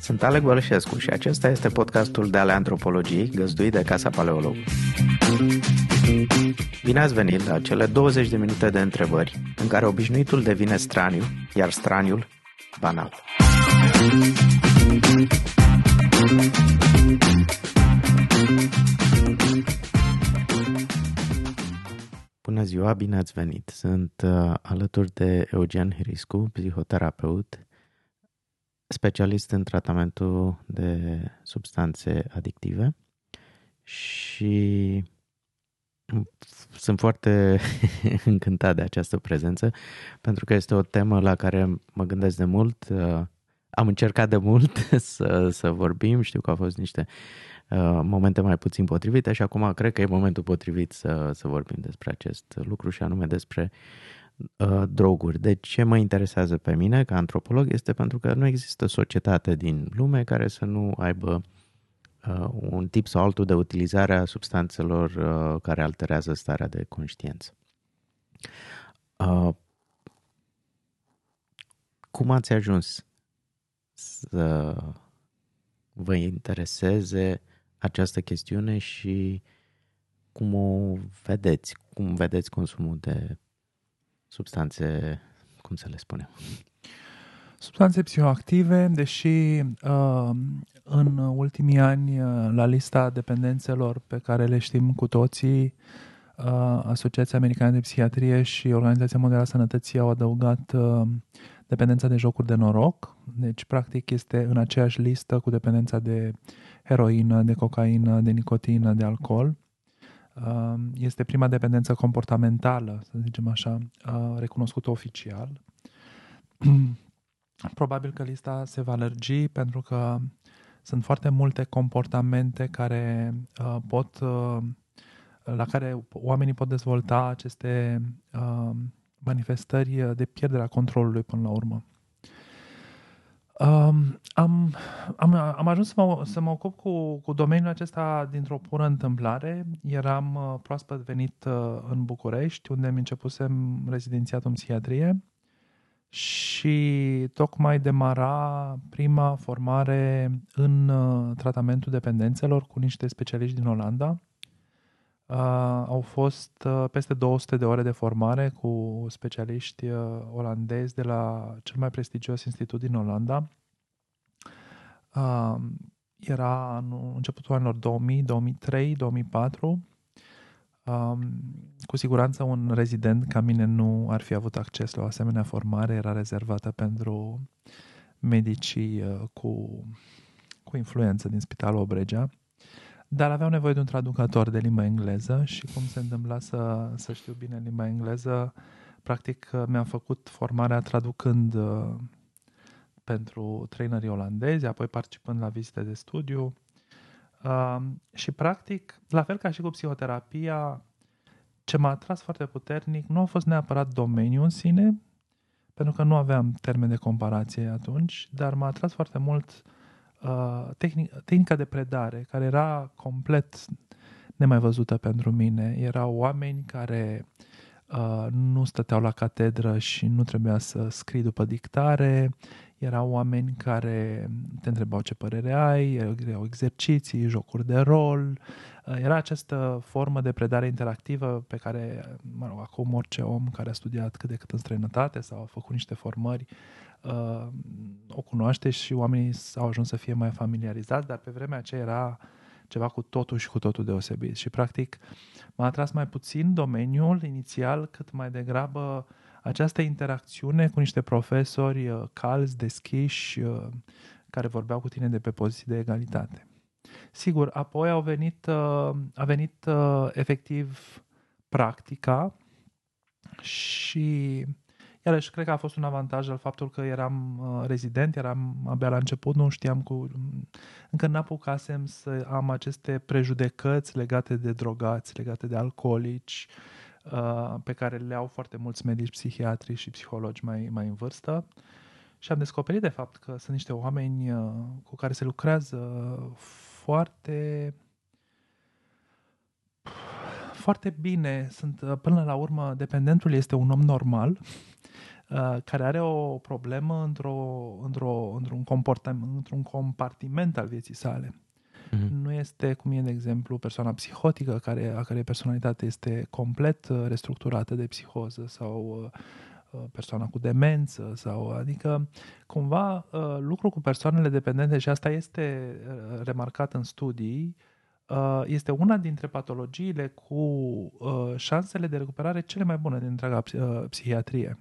Sunt Alec Bălășescu și acesta este podcastul de ale antropologiei găzduit de Casa Paleolog. Bine ați venit la cele 20 de minute de întrebări în care obișnuitul devine straniu, iar straniul banal. Bună ziua, bine ați venit! Sunt uh, alături de Eugen Hiriscu, psihoterapeut, specialist în tratamentul de substanțe adictive și sunt foarte încântat de această prezență pentru că este o temă la care mă gândesc de mult. Uh, am încercat de mult să, să vorbim, știu că au fost niște uh, momente mai puțin potrivite și acum cred că e momentul potrivit să, să vorbim despre acest lucru și anume despre uh, droguri. De ce mă interesează pe mine ca antropolog este pentru că nu există societate din lume care să nu aibă uh, un tip sau altul de utilizare a substanțelor uh, care alterează starea de conștiință. Uh, cum ați ajuns să vă intereseze această chestiune și cum o vedeți, cum vedeți consumul de substanțe, cum să le spunem? Substanțe psihoactive, deși uh, în ultimii ani uh, la lista dependențelor pe care le știm cu toții, uh, Asociația Americană de Psihiatrie și Organizația Mondială a Sănătății au adăugat uh, dependența de jocuri de noroc, deci practic este în aceeași listă cu dependența de heroină, de cocaină, de nicotină, de alcool. Um, este prima dependență comportamentală, să zicem așa, uh, recunoscută oficial. Probabil că lista se va lărgi pentru că sunt foarte multe comportamente care uh, pot, uh, la care oamenii pot dezvolta aceste manifestări de pierderea controlului până la urmă. Um, am, am, am ajuns să mă, să mă ocup cu, cu domeniul acesta dintr-o pură întâmplare. Eram uh, proaspăt venit uh, în București, unde mi începusem rezidențiatul în psihiatrie și tocmai demara prima formare în uh, tratamentul dependențelor cu niște specialiști din Olanda Uh, au fost uh, peste 200 de ore de formare cu specialiști uh, olandezi de la cel mai prestigios institut din Olanda. Uh, era în începutul anilor 2000, 2003, 2004. Um, cu siguranță un rezident ca mine nu ar fi avut acces la o asemenea formare, era rezervată pentru medicii uh, cu, cu influență din Spitalul Obregea dar aveau nevoie de un traducător de limba engleză și cum se întâmpla să, să știu bine limba engleză, practic uh, mi-am făcut formarea traducând uh, pentru trainerii olandezi, apoi participând la vizite de studiu. Uh, și practic, la fel ca și cu psihoterapia, ce m-a atras foarte puternic nu a fost neapărat domeniul în sine, pentru că nu aveam termen de comparație atunci, dar m-a atras foarte mult uh, uh, tehnic, tehnica de predare, care era complet nemai văzută pentru mine. Erau oameni care uh, nu stăteau la catedră și nu trebuia să scrii după dictare, erau oameni care te întrebau ce părere ai, erau exerciții, jocuri de rol, uh, era această formă de predare interactivă pe care, mă rog, acum orice om care a studiat cât de cât în străinătate sau a făcut niște formări uh, o cunoaște și oamenii au ajuns să fie mai familiarizați, dar pe vremea aceea era ceva cu totul și cu totul deosebit. Și practic m-a atras mai puțin domeniul inițial, cât mai degrabă această interacțiune cu niște profesori uh, calzi, deschiși, uh, care vorbeau cu tine de pe poziții de egalitate. Sigur, apoi au venit, uh, a venit uh, efectiv practica și Iarăși, cred că a fost un avantaj al faptul că eram uh, rezident, eram abia la început, nu știam cu... Încă n-apucasem să am aceste prejudecăți legate de drogați, legate de alcoolici, uh, pe care le au foarte mulți medici psihiatri și psihologi mai, mai în vârstă. Și am descoperit, de fapt, că sunt niște oameni uh, cu care se lucrează foarte foarte bine. Sunt, uh, până la urmă, dependentul este un om normal uh, care are o problemă într-o, într-o, într-un, comportament, într-un compartiment al vieții sale. Mm-hmm. Nu este cum e, de exemplu, persoana psihotică, care, a cărei personalitate este complet uh, restructurată de psihoză sau uh, Uh, persoana cu demență sau adică cumva uh, lucrul cu persoanele dependente și asta este uh, remarcat în studii este una dintre patologiile cu șansele de recuperare cele mai bune din întreaga psihiatrie.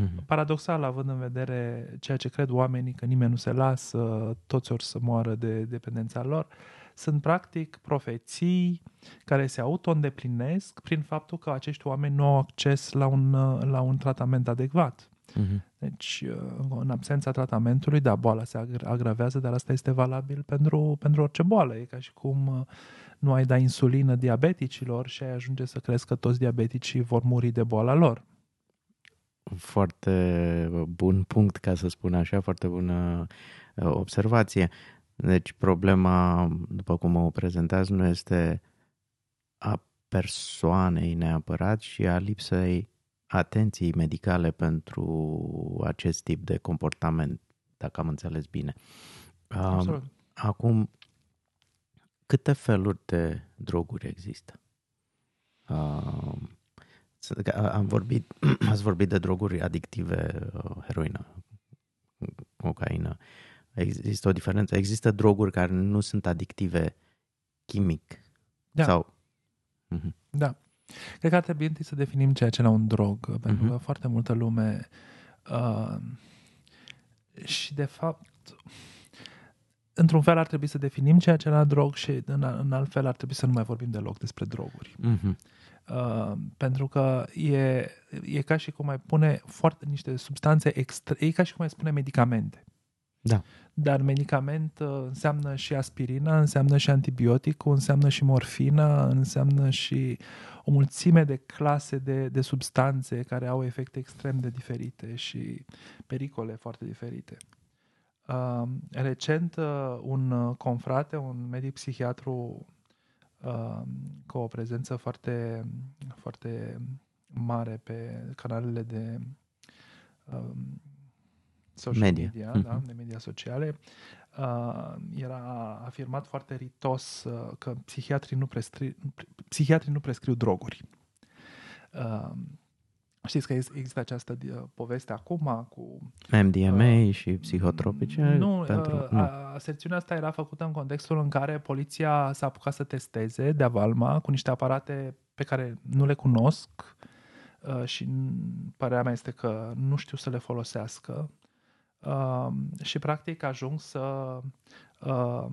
Mm-hmm. Paradoxal, având în vedere ceea ce cred oamenii, că nimeni nu se lasă, toți or să moară de dependența lor, sunt practic profeții care se auto-îndeplinesc prin faptul că acești oameni nu au acces la un, la un tratament adecvat. Uh-huh. Deci, în absența tratamentului, da, boala se agravează, dar asta este valabil pentru, pentru orice boală. E ca și cum uh, nu ai da insulină diabeticilor și ai ajunge să crezi că toți diabeticii vor muri de boala lor. Foarte bun punct, ca să spun așa, foarte bună uh, observație. Deci problema, după cum o prezentați, nu este a persoanei neapărat și a lipsei atenției medicale pentru acest tip de comportament, dacă am înțeles bine. Absolut. Acum, câte feluri de droguri există? Am vorbit, ați vorbit de droguri adictive, heroină, cocaină. Există o diferență. Există droguri care nu sunt adictive chimic. Da. Sau... Uh-huh. Da. Cred că ar trebui întâi să definim ceea ce la un drog, uh-huh. pentru că foarte multă lume uh, și de fapt într-un fel ar trebui să definim ceea ce la drog și în, în alt fel ar trebui să nu mai vorbim deloc despre droguri. Uh-huh. Uh, pentru că e, e ca și cum mai pune foarte niște substanțe extra, e ca și cum mai spune medicamente. Da. Dar medicament uh, înseamnă și aspirina, înseamnă și antibiotic, înseamnă și morfină, înseamnă și o mulțime de clase de, de substanțe care au efecte extrem de diferite și pericole foarte diferite. Uh, recent, uh, un confrate, un medic psihiatru uh, cu o prezență foarte, foarte mare pe canalele de uh, social media, media mm-hmm. da, de media sociale, uh, era afirmat foarte ritos uh, că psihiatrii nu, prescri, psihiatrii nu prescriu droguri. Uh, Știți că există această uh, poveste acum cu... MDMA uh, și psihotropice? Nu, pentru, uh, nu. aserțiunea asta era făcută în contextul în care poliția s-a apucat să testeze de avalma cu niște aparate pe care nu le cunosc uh, și părerea mea este că nu știu să le folosească uh, și practic ajung să, uh,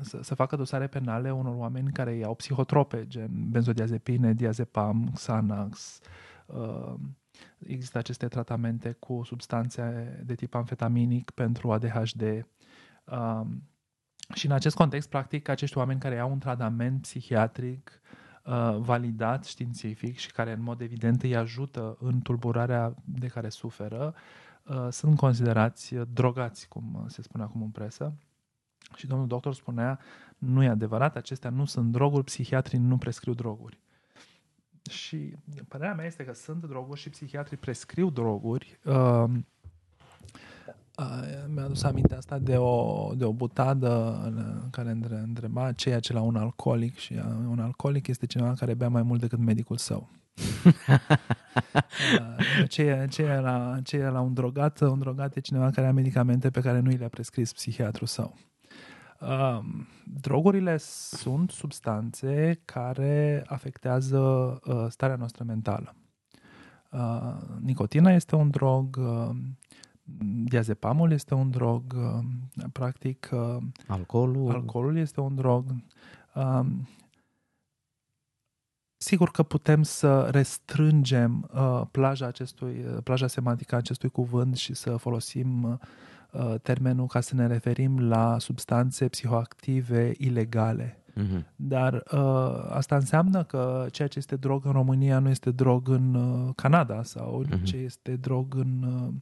să, să facă dosare penale unor oameni care iau psihotrope, gen benzodiazepine, diazepam, Xanax. Uh, există aceste tratamente cu substanțe de tip amfetaminic pentru ADHD. Uh, și în acest context, practic, acești oameni care iau un tratament psihiatric uh, validat științific și care în mod evident îi ajută în tulburarea de care suferă, Uh, sunt considerați uh, drogați, cum uh, se spune acum în presă. Și domnul doctor spunea, nu e adevărat, acestea nu sunt droguri, psihiatrii nu prescriu droguri. Și părerea mea este că sunt droguri și psihiatrii prescriu droguri. Uh, uh, mi-a adus aminte asta de o, de o butadă în care întreba ceea ce la un alcoolic și un alcoolic este cineva care bea mai mult decât medicul său. ce, e, ce, e la, ce e la un drogat? Un drogat e cineva care are medicamente pe care nu i le-a prescris psihiatru său. Uh, drogurile sunt substanțe care afectează uh, starea noastră mentală. Uh, nicotina este un drog, uh, diazepamul este un drog, uh, practic uh, alcoolul. alcoolul este un drog. Uh, Sigur că putem să restrângem uh, plaja, acestui, uh, plaja semantică a acestui cuvânt și să folosim uh, termenul ca să ne referim la substanțe psihoactive ilegale. Uh-huh. Dar uh, asta înseamnă că ceea ce este drog în România nu este drog în uh, Canada sau uh-huh. ce este drog în, uh,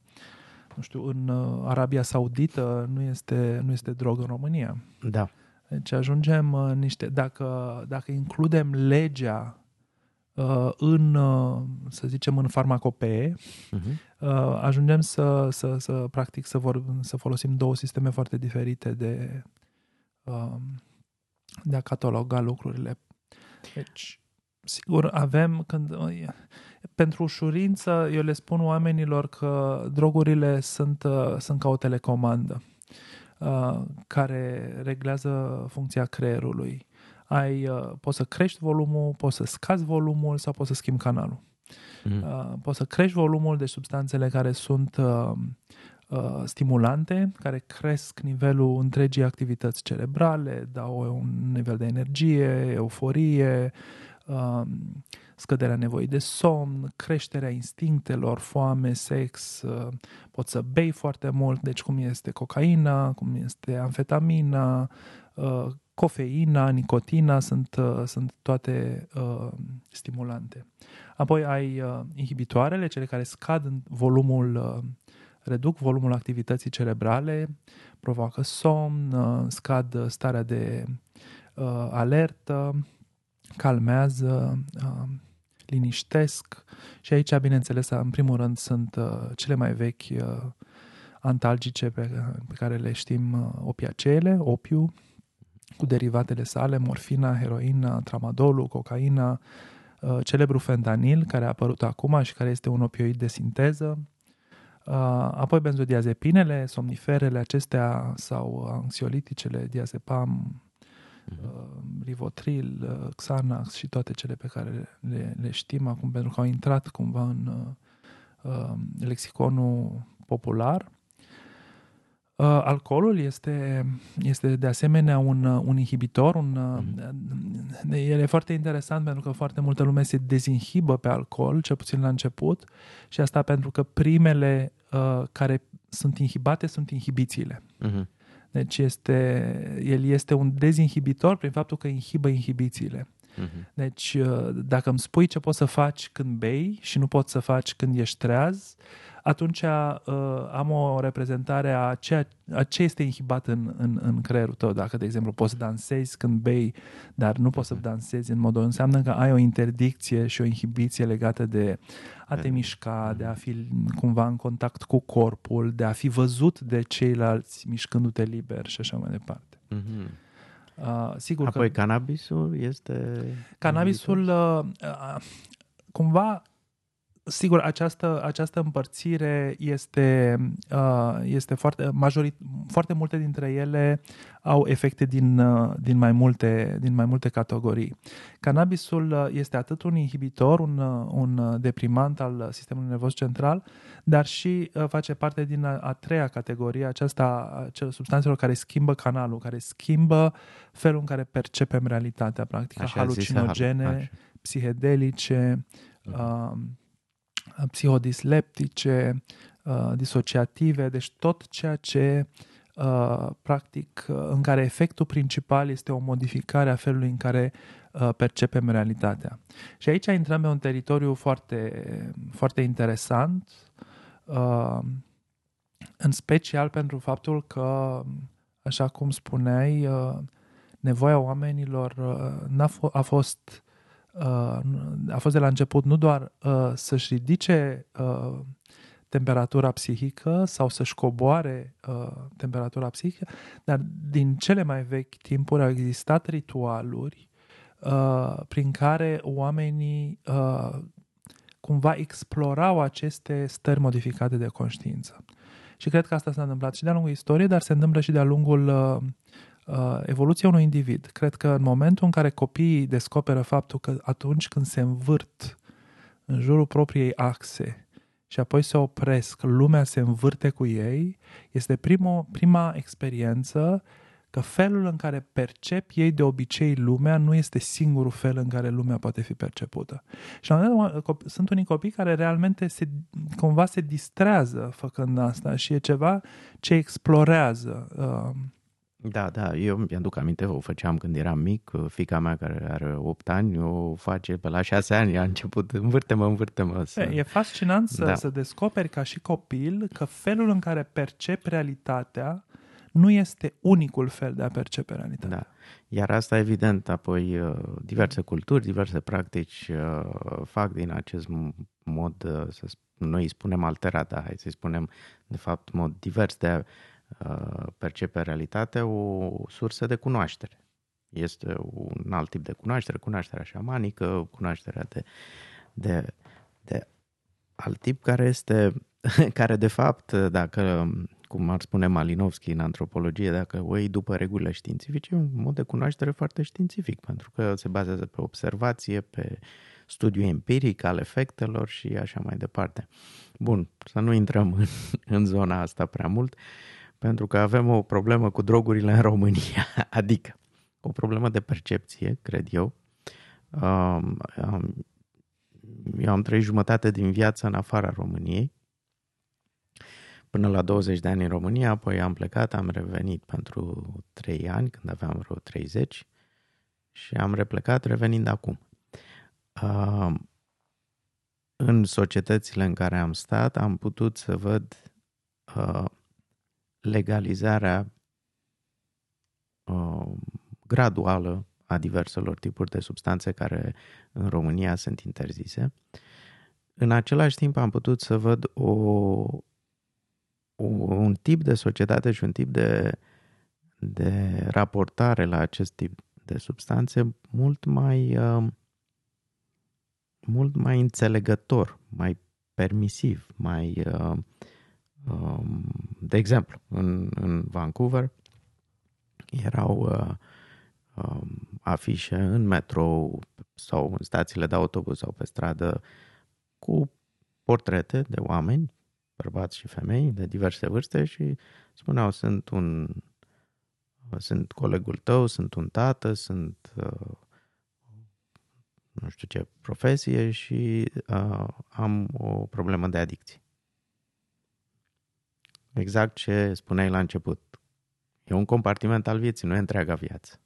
nu știu, în uh, Arabia Saudită nu este, nu este drog în România. Da. Deci ajungem uh, niște, dacă, dacă includem legea uh, în, uh, să zicem, în farmacopee, uh-huh. uh, ajungem să, să, să, practic, să, vor, să folosim două sisteme foarte diferite de, uh, de a cataloga lucrurile. Deci, sigur, avem când pentru ușurință, eu le spun oamenilor că drogurile sunt, uh, sunt ca o telecomandă uh, care reglează funcția creierului. Ai, uh, poți să crești volumul, poți să scazi volumul sau poți să schimbi canalul. Mm. Poți să crești volumul de substanțele care sunt stimulante, care cresc nivelul întregii activități cerebrale, dau un nivel de energie, euforie, scăderea nevoii de somn, creșterea instinctelor, foame, sex, uh, poți să bei foarte mult, deci cum este cocaina, cum este amfetamina, uh, cofeina, nicotina, sunt, uh, sunt toate stimulante. Apoi ai inhibitoarele, cele care scad în volumul reduc volumul activității cerebrale, provoacă somn, scad starea de uh, alertă, calmează, uh, liniștesc și aici, bineînțeles, în primul rând sunt uh, cele mai vechi uh, antalgice pe, pe care le știm, uh, opiacele, opiu, cu derivatele sale, morfina, heroina, tramadolul, cocaina, uh, celebru fentanil, care a apărut acum și care este un opioid de sinteză, uh, apoi benzodiazepinele, somniferele acestea sau anxioliticele, diazepam, uh, Rivotril, uh, Xanax și toate cele pe care le, le știm acum pentru că au intrat cumva în uh, uh lexiconul popular. Uh, alcoolul este, este de asemenea un, uh, un inhibitor. Un, mm. El e foarte interesant pentru că foarte multă lume se dezinhibă pe alcool, cel puțin la început, și asta pentru că primele uh, care sunt inhibate sunt inhibițiile. Mm-hmm. Deci este, el este un dezinhibitor prin faptul că inhibă inhibițiile. Uh-huh. Deci uh, dacă îmi spui ce poți să faci când bei și nu poți să faci când ești treaz, atunci uh, am o reprezentare a, ceea, a ce este inhibat în, în, în creierul tău. Dacă, de exemplu, poți să dansezi când bei, dar nu poți să dansezi în modul înseamnă că ai o interdicție și o inhibiție legată de a te mișca, de a fi cumva în contact cu corpul, de a fi văzut de ceilalți mișcându-te liber și așa mai departe. Mm-hmm. Uh, sigur Apoi că cannabisul este... Cannabisul uh, uh, cumva sigur, această, această împărțire este, uh, este foarte, majorit, foarte multe dintre ele au efecte din, uh, din, mai multe, din mai multe categorii. Cannabisul uh, este atât un inhibitor, un, un deprimant al sistemului nervos central, dar și face parte din a, a treia categorie, aceasta a substanțelor care schimbă canalul, care schimbă felul în care percepem realitatea, practic, Așa halucinogene, psihedelice, uh, psihodisleptice, uh, disociative, deci tot ceea ce uh, practic uh, în care efectul principal este o modificare a felului în care percepem realitatea. Și aici intrăm pe un teritoriu foarte, foarte interesant, în special pentru faptul că, așa cum spuneai, nevoia oamenilor n-a f- a fost Uh, a fost de la început nu doar uh, să-și ridice uh, temperatura psihică sau să-și coboare uh, temperatura psihică, dar din cele mai vechi timpuri au existat ritualuri uh, prin care oamenii uh, cumva explorau aceste stări modificate de conștiință. Și cred că asta s-a întâmplat și de-a lungul istoriei, dar se întâmplă și de-a lungul uh, uh, evoluția unui individ. Cred că în momentul în care copiii descoperă faptul că atunci când se învârt în jurul propriei axe și apoi se opresc, lumea se învârte cu ei, este primo, prima experiență că felul în care percep ei de obicei lumea nu este singurul fel în care lumea poate fi percepută. Și la un moment dat, sunt unii copii care realmente se, cumva se distrează făcând asta și e ceva ce explorează. Uh, da, da, eu mi-aduc aminte, o făceam când eram mic, fica mea care are 8 ani, o face pe la 6 ani, a început, învârte-mă, învârte-mă. Să... E fascinant să, da. să descoperi ca și copil că felul în care percepi realitatea nu este unicul fel de a percepe realitatea. Da. Iar asta, evident, apoi uh, diverse culturi, diverse practici uh, fac din acest mod, uh, să noi îi spunem alterat, dar hai să-i spunem, de fapt, mod divers de a percepe realitatea, o sursă de cunoaștere. Este un alt tip de cunoaștere, cunoașterea șamanică, cunoașterea de, de, de alt tip care este, care de fapt, dacă cum ar spune Malinowski în antropologie, dacă o iei după regulile științifice, e un mod de cunoaștere foarte științific, pentru că se bazează pe observație, pe studiu empiric al efectelor și așa mai departe. Bun, să nu intrăm în, în zona asta prea mult, pentru că avem o problemă cu drogurile în România, adică o problemă de percepție, cred eu. Um, um, eu am trăit jumătate din viață în afara României, până la 20 de ani în România, apoi am plecat, am revenit pentru 3 ani, când aveam vreo 30 și am replecat revenind acum. Uh, în societățile în care am stat, am putut să văd uh, legalizarea uh, graduală a diverselor tipuri de substanțe care în România sunt interzise. În același timp am putut să văd o un tip de societate și un tip de, de raportare la acest tip de substanțe mult mai uh, mult mai înțelegător, mai permisiv, mai uh, um, de exemplu, în, în Vancouver erau uh, um, afișe în metro sau în stațiile de autobuz sau pe stradă cu portrete de oameni bărbați și femei de diverse vârste și spuneau sunt un sunt colegul tău, sunt un tată, sunt uh, nu știu ce profesie și uh, am o problemă de adicție. Exact ce spuneai la început. E un compartiment al vieții, nu e întreaga viață.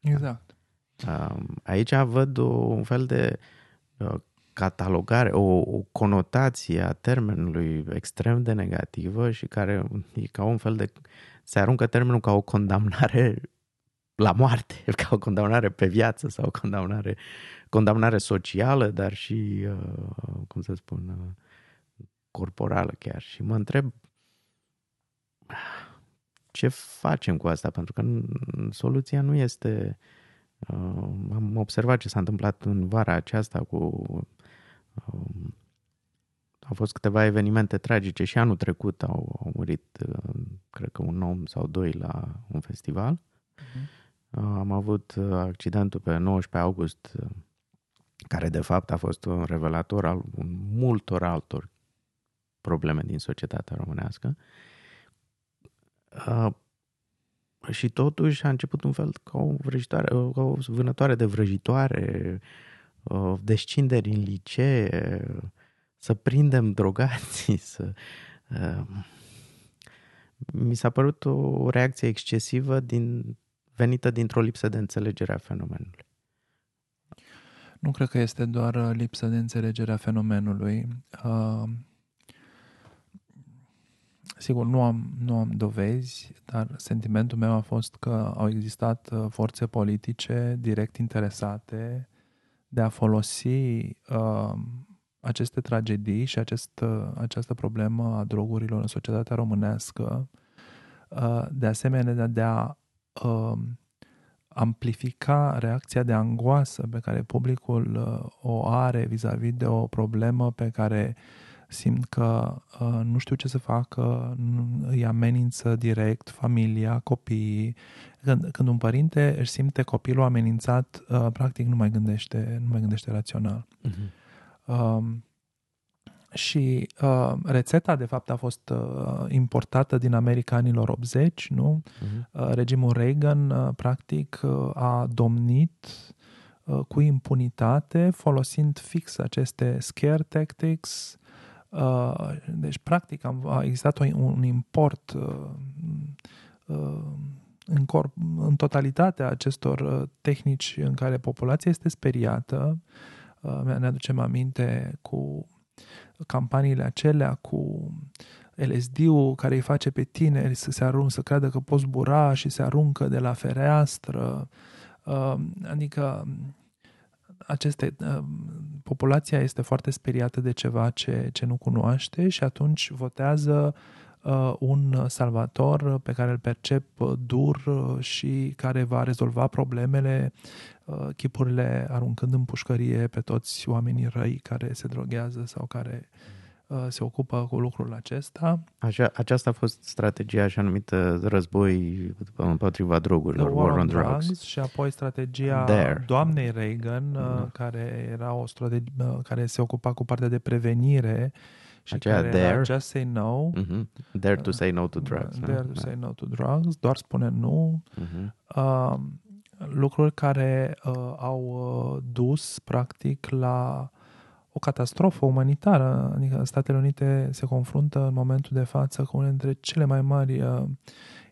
Exact. Uh, aici văd un fel de uh, catalogare, o, o conotație a termenului extrem de negativă și care e ca un fel de... se aruncă termenul ca o condamnare la moarte, ca o condamnare pe viață sau o condamnare, condamnare socială, dar și, uh, cum să spun, uh, corporală chiar. Și mă întreb ce facem cu asta, pentru că soluția nu este... Uh, am observat ce s-a întâmplat în vara aceasta cu Um, au fost câteva evenimente tragice și anul trecut au, au murit, uh, cred că un om sau doi la un festival. Uh-huh. Am avut uh, accidentul pe 19 august, uh, care de fapt a fost un revelator al multor altor probleme din societatea românească. Și totuși a început un fel ca o vrăjitoare, ca o vânătoare de vrăjitoare, descinderi în licee, să prindem drogații, să... Mi s-a părut o reacție excesivă din, venită dintr-o lipsă de înțelegere a fenomenului. Nu cred că este doar lipsă de înțelegere a fenomenului. Uh, sigur, nu am, nu am dovezi, dar sentimentul meu a fost că au existat forțe politice direct interesate de a folosi uh, aceste tragedii și acest, uh, această problemă a drogurilor în societatea românească, uh, de asemenea de a uh, amplifica reacția de angoasă pe care publicul uh, o are vis-a-vis de o problemă pe care simt că uh, nu știu ce să facă, îi amenință direct familia, copiii când, când un părinte își simte copilul amenințat, uh, practic nu mai gândește, nu mai gândește rațional. Uh-huh. Uh, și uh, rețeta, de fapt, a fost uh, importată din America anilor 80, nu? Uh-huh. Uh, regimul Reagan, uh, practic, uh, a domnit uh, cu impunitate, folosind fix aceste scare tactics. Uh, deci, practic, am, a existat un, un import uh, uh, în, corp, în totalitatea acestor uh, tehnici în care populația este speriată. Uh, ne aducem aminte cu campaniile acelea cu LSD-ul care îi face pe tineri să se aruncă, să creadă că poți zbura și se aruncă de la fereastră. Uh, adică aceste, uh, populația este foarte speriată de ceva ce, ce nu cunoaște și atunci votează uh, un salvator pe care îl percep dur și care va rezolva problemele, uh, chipurile aruncând în pușcărie pe toți oamenii răi care se droghează sau care uh, se ocupă cu lucrul acesta. Așa, aceasta a fost strategia așa numită război împotriva drogurilor, The War, War on on Drugs. Drugs și apoi strategia There. doamnei Reagan, mm. care era o strategie care se ocupa cu partea de prevenire și Aceea care there. era Just Say No. Mhm. Dare to say no to drugs. Dare to say no to drugs, doar spune nu. Mhm. Uh, lucruri care uh, au uh, dus practic la o catastrofă umanitară. Adică Statele Unite se confruntă în momentul de față cu una dintre cele mai mari uh,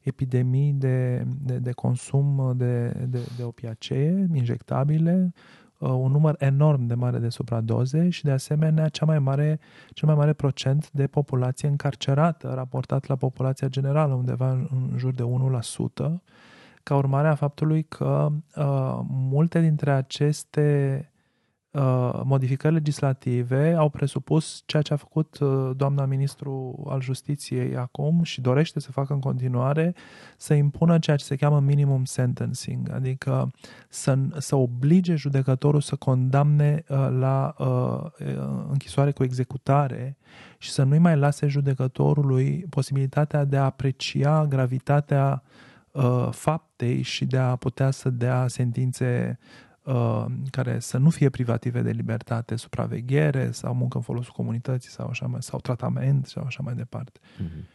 epidemii de, de, de consum de, de, de opiacee injectabile, uh, un număr enorm de mare de supradoze și de asemenea cea mai mare, cel mai mare procent de populație încarcerată raportat la populația generală, undeva în, în jur de 1%, ca urmare a faptului că uh, multe dintre aceste uh, modificări legislative au presupus ceea ce a făcut uh, doamna ministru al justiției acum și dorește să facă în continuare, să impună ceea ce se cheamă minimum sentencing, adică să, să oblige judecătorul să condamne uh, la uh, închisoare cu executare și să nu-i mai lase judecătorului posibilitatea de a aprecia gravitatea uh, faptei și de a putea să dea sentințe uh, care să nu fie privative de libertate, supraveghere sau muncă în folosul comunității sau, așa mai, sau tratament sau așa mai departe. Mhm.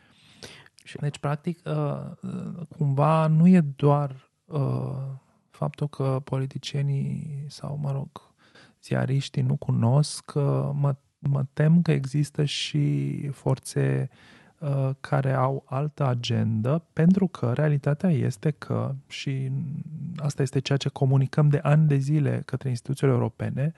Deci, practic, uh, uh, cumva nu e doar uh, faptul că politicienii sau, mă rog, ziariștii nu cunosc, uh, mă, mă tem că există și forțe uh, care au altă agendă, pentru că realitatea este că, și asta este ceea ce comunicăm de ani de zile către instituțiile europene,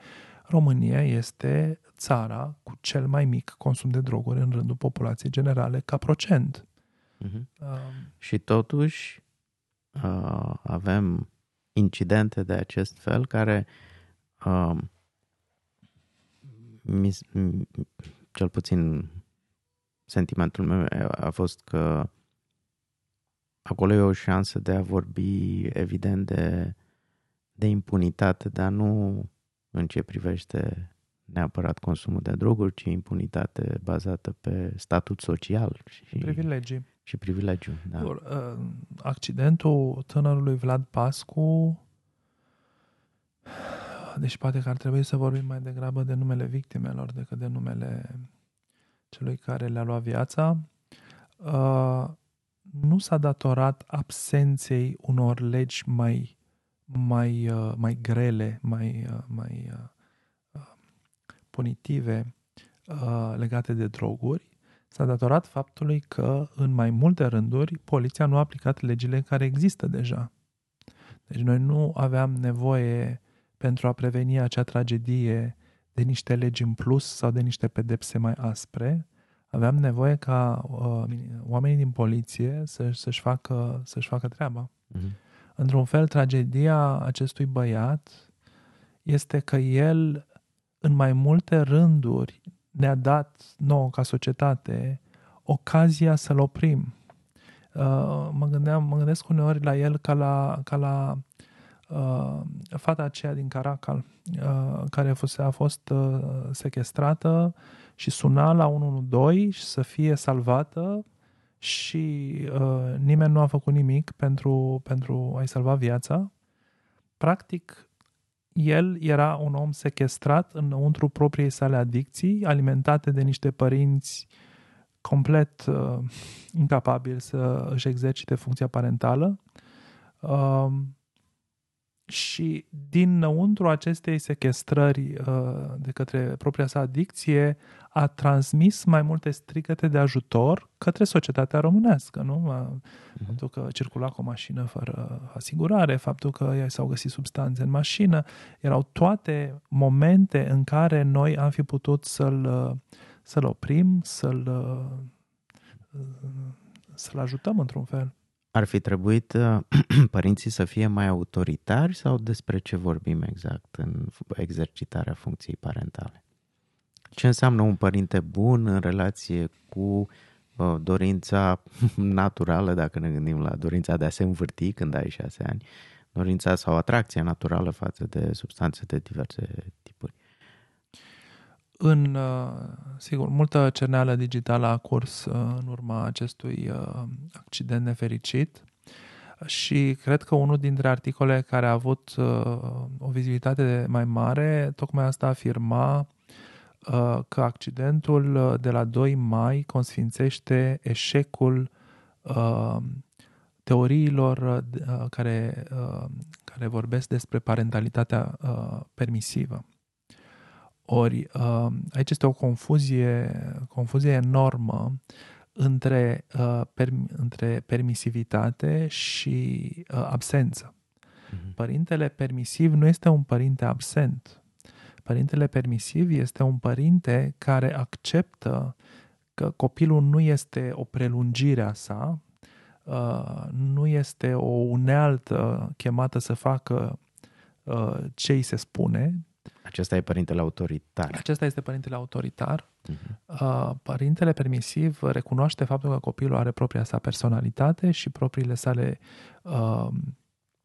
România este țara cu cel mai mic consum de droguri în rândul populației generale ca procent. Mhm. Um, Și totuși uh, avem incidente de acest fel care um, mi, s- m- cel puțin sentimentul meu a fost că acolo e o șansă de a vorbi evident de, de impunitate, dar nu în ce privește neapărat consumul de droguri, ci impunitate bazată pe statut social și, privilegii. și privilegiu. Da. Sigur, uh, accidentul tânărului Vlad Pascu deci poate că ar trebui să vorbim mai degrabă de numele victimelor decât de numele celui care le-a luat viața. Uh, nu s-a datorat absenței unor legi mai, mai, uh, mai grele, mai, uh, mai uh, uh, punitive uh, legate de droguri, s-a datorat faptului că în mai multe rânduri poliția nu a aplicat legile care există deja. Deci noi nu aveam nevoie pentru a preveni acea tragedie de niște legi în plus sau de niște pedepse mai aspre. Aveam nevoie ca uh, oamenii din poliție să, să-și, facă, să-și facă treaba. Mhm. Într-un fel, tragedia acestui băiat este că el, în mai multe rânduri, ne-a dat nouă, ca societate, ocazia să-l oprim. Uh, mă, gândeam, mă gândesc uneori la el ca la, ca la uh, fata aceea din Caracal, uh, care fuse, a fost uh, sequestrată și suna la 112 și să fie salvată și uh, nimeni nu a făcut nimic pentru, pentru a-i salva viața. Practic, el era un om sequestrat înăuntru propriei sale adicții, alimentate de niște părinți complet uh, incapabili să își exercite funcția parentală. Uh, și dinăuntru acestei sequestrări uh, de către propria sa adicție a transmis mai multe strigăte de ajutor către societatea românească, nu? A, faptul că circula cu o mașină fără asigurare, faptul că i s-au găsit substanțe în mașină, erau toate momente în care noi am fi putut să-l, să-l oprim, să-l să-l ajutăm într-un fel. Ar fi trebuit uh, părinții să fie mai autoritari sau despre ce vorbim exact în exercitarea funcției parentale? Ce înseamnă un părinte bun în relație cu uh, dorința naturală, dacă ne gândim la dorința de a se învârti când ai șase ani, dorința sau atracția naturală față de substanțe de diverse tipuri? În, uh, sigur, multă cerneală digitală a curs uh, în urma acestui uh, accident nefericit și cred că unul dintre articole care a avut o vizibilitate mai mare, tocmai asta afirma că accidentul de la 2 mai consfințește eșecul teoriilor care, care vorbesc despre parentalitatea permisivă. Ori uh, aici este o confuzie, confuzie enormă între, uh, per, între permisivitate și uh, absență. Uh-huh. Părintele permisiv nu este un părinte absent. Părintele permisiv este un părinte care acceptă că copilul nu este o prelungire a sa, uh, nu este o unealtă chemată să facă uh, ce îi se spune, acesta e părintele autoritar. Acesta este părintele autoritar. Uh-huh. Părintele permisiv recunoaște faptul că copilul are propria sa personalitate și propriile sale uh,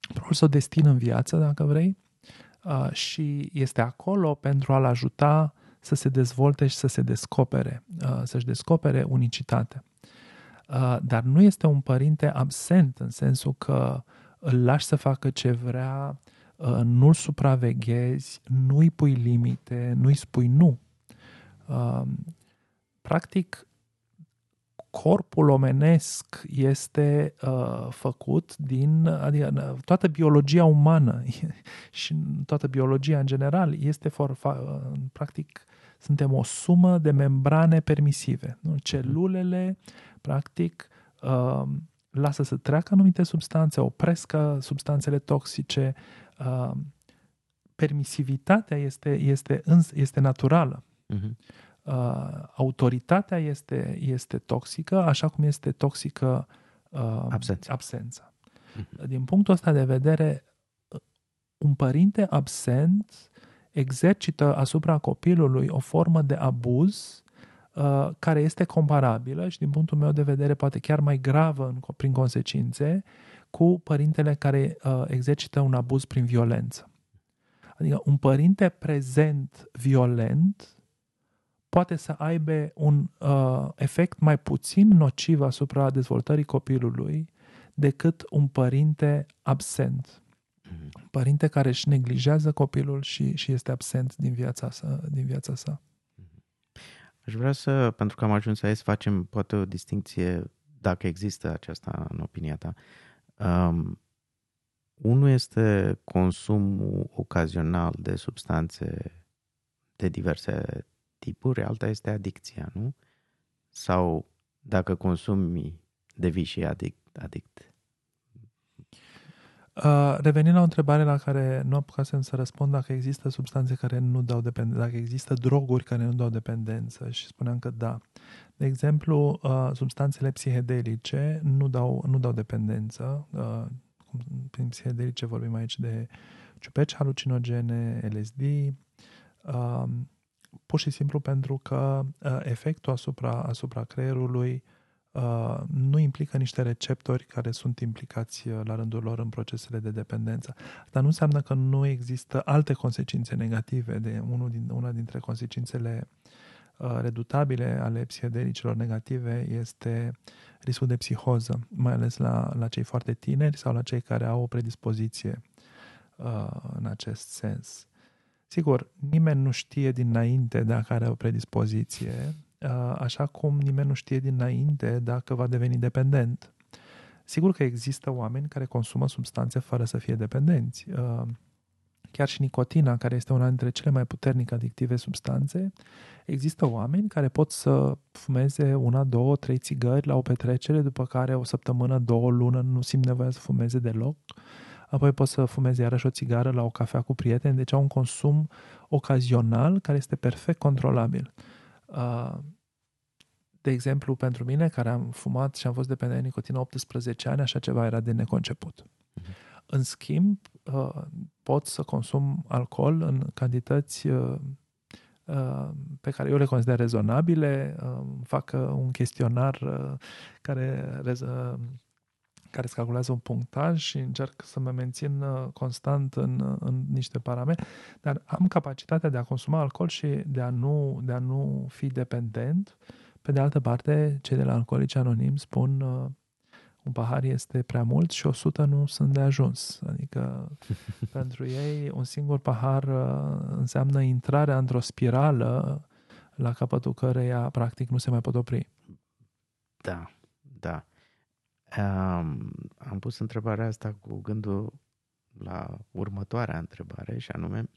propriul său destin în viață, dacă vrei, uh, și este acolo pentru a-l ajuta să se dezvolte și să se descopere, uh, să-și descopere unicitate. Uh, dar nu este un părinte absent în sensul că îl lași să facă ce vrea, Uh, nu-l supraveghezi, nu-i pui limite, nu-i spui nu. Uh, practic, corpul omenesc este uh, făcut din, adică toată biologia umană și toată biologia în general este for, practic suntem o sumă de membrane permisive. Nu? Celulele, practic, uh, lasă să treacă anumite substanțe, opresc substanțele toxice, uh, permisivitatea este, este, este naturală. Uh-huh. Uh, autoritatea este, este toxică, așa cum este toxică uh, absența. absența. Uh-huh. Din punctul ăsta de vedere, un părinte absent exercită asupra copilului o formă de abuz uh, care este comparabilă și din punctul meu de vedere poate chiar mai gravă în, prin consecințe cu părintele care uh, exercită un abuz prin violență. Adică un părinte prezent violent poate să aibă un uh, efect mai puțin nociv asupra dezvoltării copilului decât un părinte absent. Un părinte care își neglijează copilul și, și este absent din viața sa. Din viața sa. Aș vrea să, pentru că am ajuns aici, să facem poate o distinție, dacă există aceasta în opinia ta, Um, unul este consumul ocazional de substanțe de diverse tipuri, alta este adicția, nu? Sau dacă consumi, devii și adict. adict. Uh, revenind la o întrebare la care nu apucasem să răspund dacă există substanțe care nu dau dependență, dacă există droguri care nu dau dependență și spuneam că da. De exemplu, uh, substanțele psihedelice nu dau, nu dau dependență. Uh, prin psihedelice vorbim aici de ciupeci halucinogene, LSD, uh, pur și simplu pentru că uh, efectul asupra, asupra creierului uh, nu implică niște receptori care sunt implicați uh, la rândul lor în procesele de dependență. Dar nu înseamnă că nu există alte consecințe negative. De unul din, una dintre consecințele uh, redutabile ale psihedelicilor negative este riscul de psihoză, mai ales la, la cei foarte tineri sau la cei care au o predispoziție uh, în acest sens. Sigur, nimeni nu știe dinainte dacă are o predispoziție, Uh, așa cum nimeni nu știe dinainte dacă va deveni dependent. Sigur că există oameni care consumă substanțe fără să fie dependenți. Uh, chiar și nicotina, care este una dintre cele mai puternic adictive substanțe, există oameni care pot să fumeze una, două, trei țigări la o petrecere, după care o săptămână, două, lună nu simt nevoia să fumeze deloc, apoi pot să fumeze iarăși o țigară la o cafea cu prieteni, deci au un consum ocazional care este perfect controlabil. Uh, De exemplu, pentru mine, care am fumat și am fost dependent de nicotină 18 ani, așa ceva era de neconceput. Uh-huh. În schimb, uh, pot să consum alcool în cantități uh, uh, pe care eu le consider rezonabile, fac un chestionar care care îți calculează un punctaj și încerc să mă mențin uh, constant în, uh, în niște parametri, dar am capacitatea de a consuma alcool și de a nu, de a nu fi dependent. Pe de altă parte, cei de la Alcoolici Anonim spun uh, un pahar este prea mult și 100 nu sunt de ajuns. Adică pentru ei un singur pahar uh, înseamnă intrarea într-o spirală la capătul căreia practic nu se mai pot opri. Da, da. Um, am pus întrebarea asta cu gândul la următoarea întrebare și anume,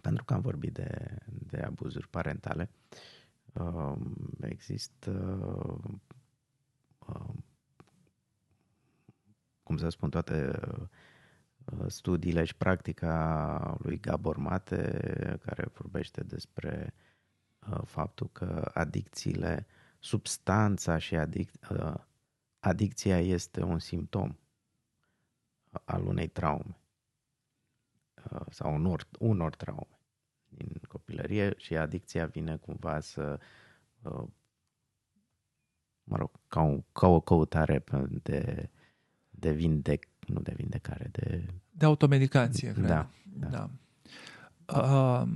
pentru că am vorbit de, de abuzuri parentale, um, există um, cum să spun, toate uh, studiile și practica lui Gabor Mate, care vorbește despre uh, faptul că adicțiile, substanța și adic- uh, adicția este un simptom al unei traume uh, sau unor, unor traume din copilărie și adicția vine cumva să uh, mă rog, ca, un, ca o căutare de, de vindec, nu de vindecare, de... De automedicație, cred. Da. da. da. Uh,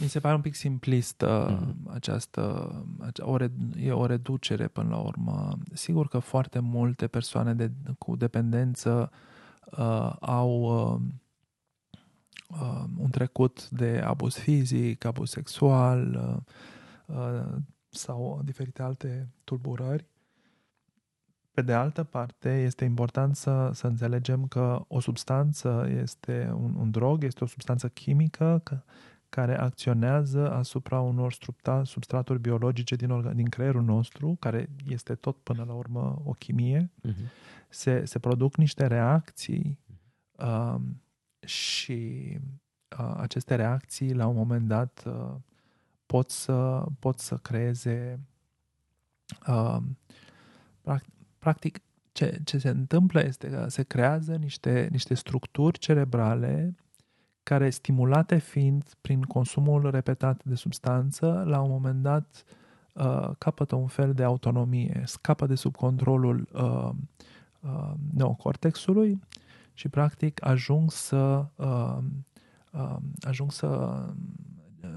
mi se pare un pic simplistă mm. această, o, e o reducere până la urmă. Sigur că foarte multe persoane de, cu dependență uh, au uh, uh, un trecut de abuz fizic, abuz sexual uh, uh, sau diferite alte tulburări. Pe de altă parte, este important să, să înțelegem că o substanță este un, un drog, este o substanță chimică că, care acționează asupra unor substraturi biologice din, organ, din creierul nostru, care este tot până la urmă o chimie, uh-huh. se, se produc niște reacții uh, și uh, aceste reacții la un moment dat uh, pot, să, pot să creeze uh, practic ce, ce se întâmplă este că se creează niște, niște structuri cerebrale care, stimulate fiind prin consumul repetat de substanță, la un moment dat uh, capătă un fel de autonomie, scapă de sub controlul uh, uh, neocortexului și, practic, ajung să, uh, uh, ajung să uh,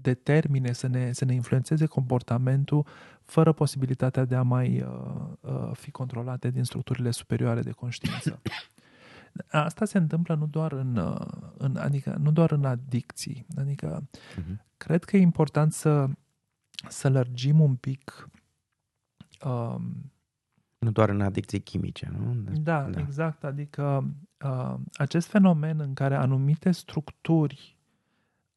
determine, să ne, să ne influențeze comportamentul fără posibilitatea de a mai uh, uh, fi controlate din structurile superioare de conștiință. Asta se întâmplă nu doar în, uh, în adică nu doar în adicții. Adică uh-huh. cred că e important să să lărgim un pic um, nu doar în adicții chimice, nu? Da, da. exact. Adică uh, acest fenomen în care anumite structuri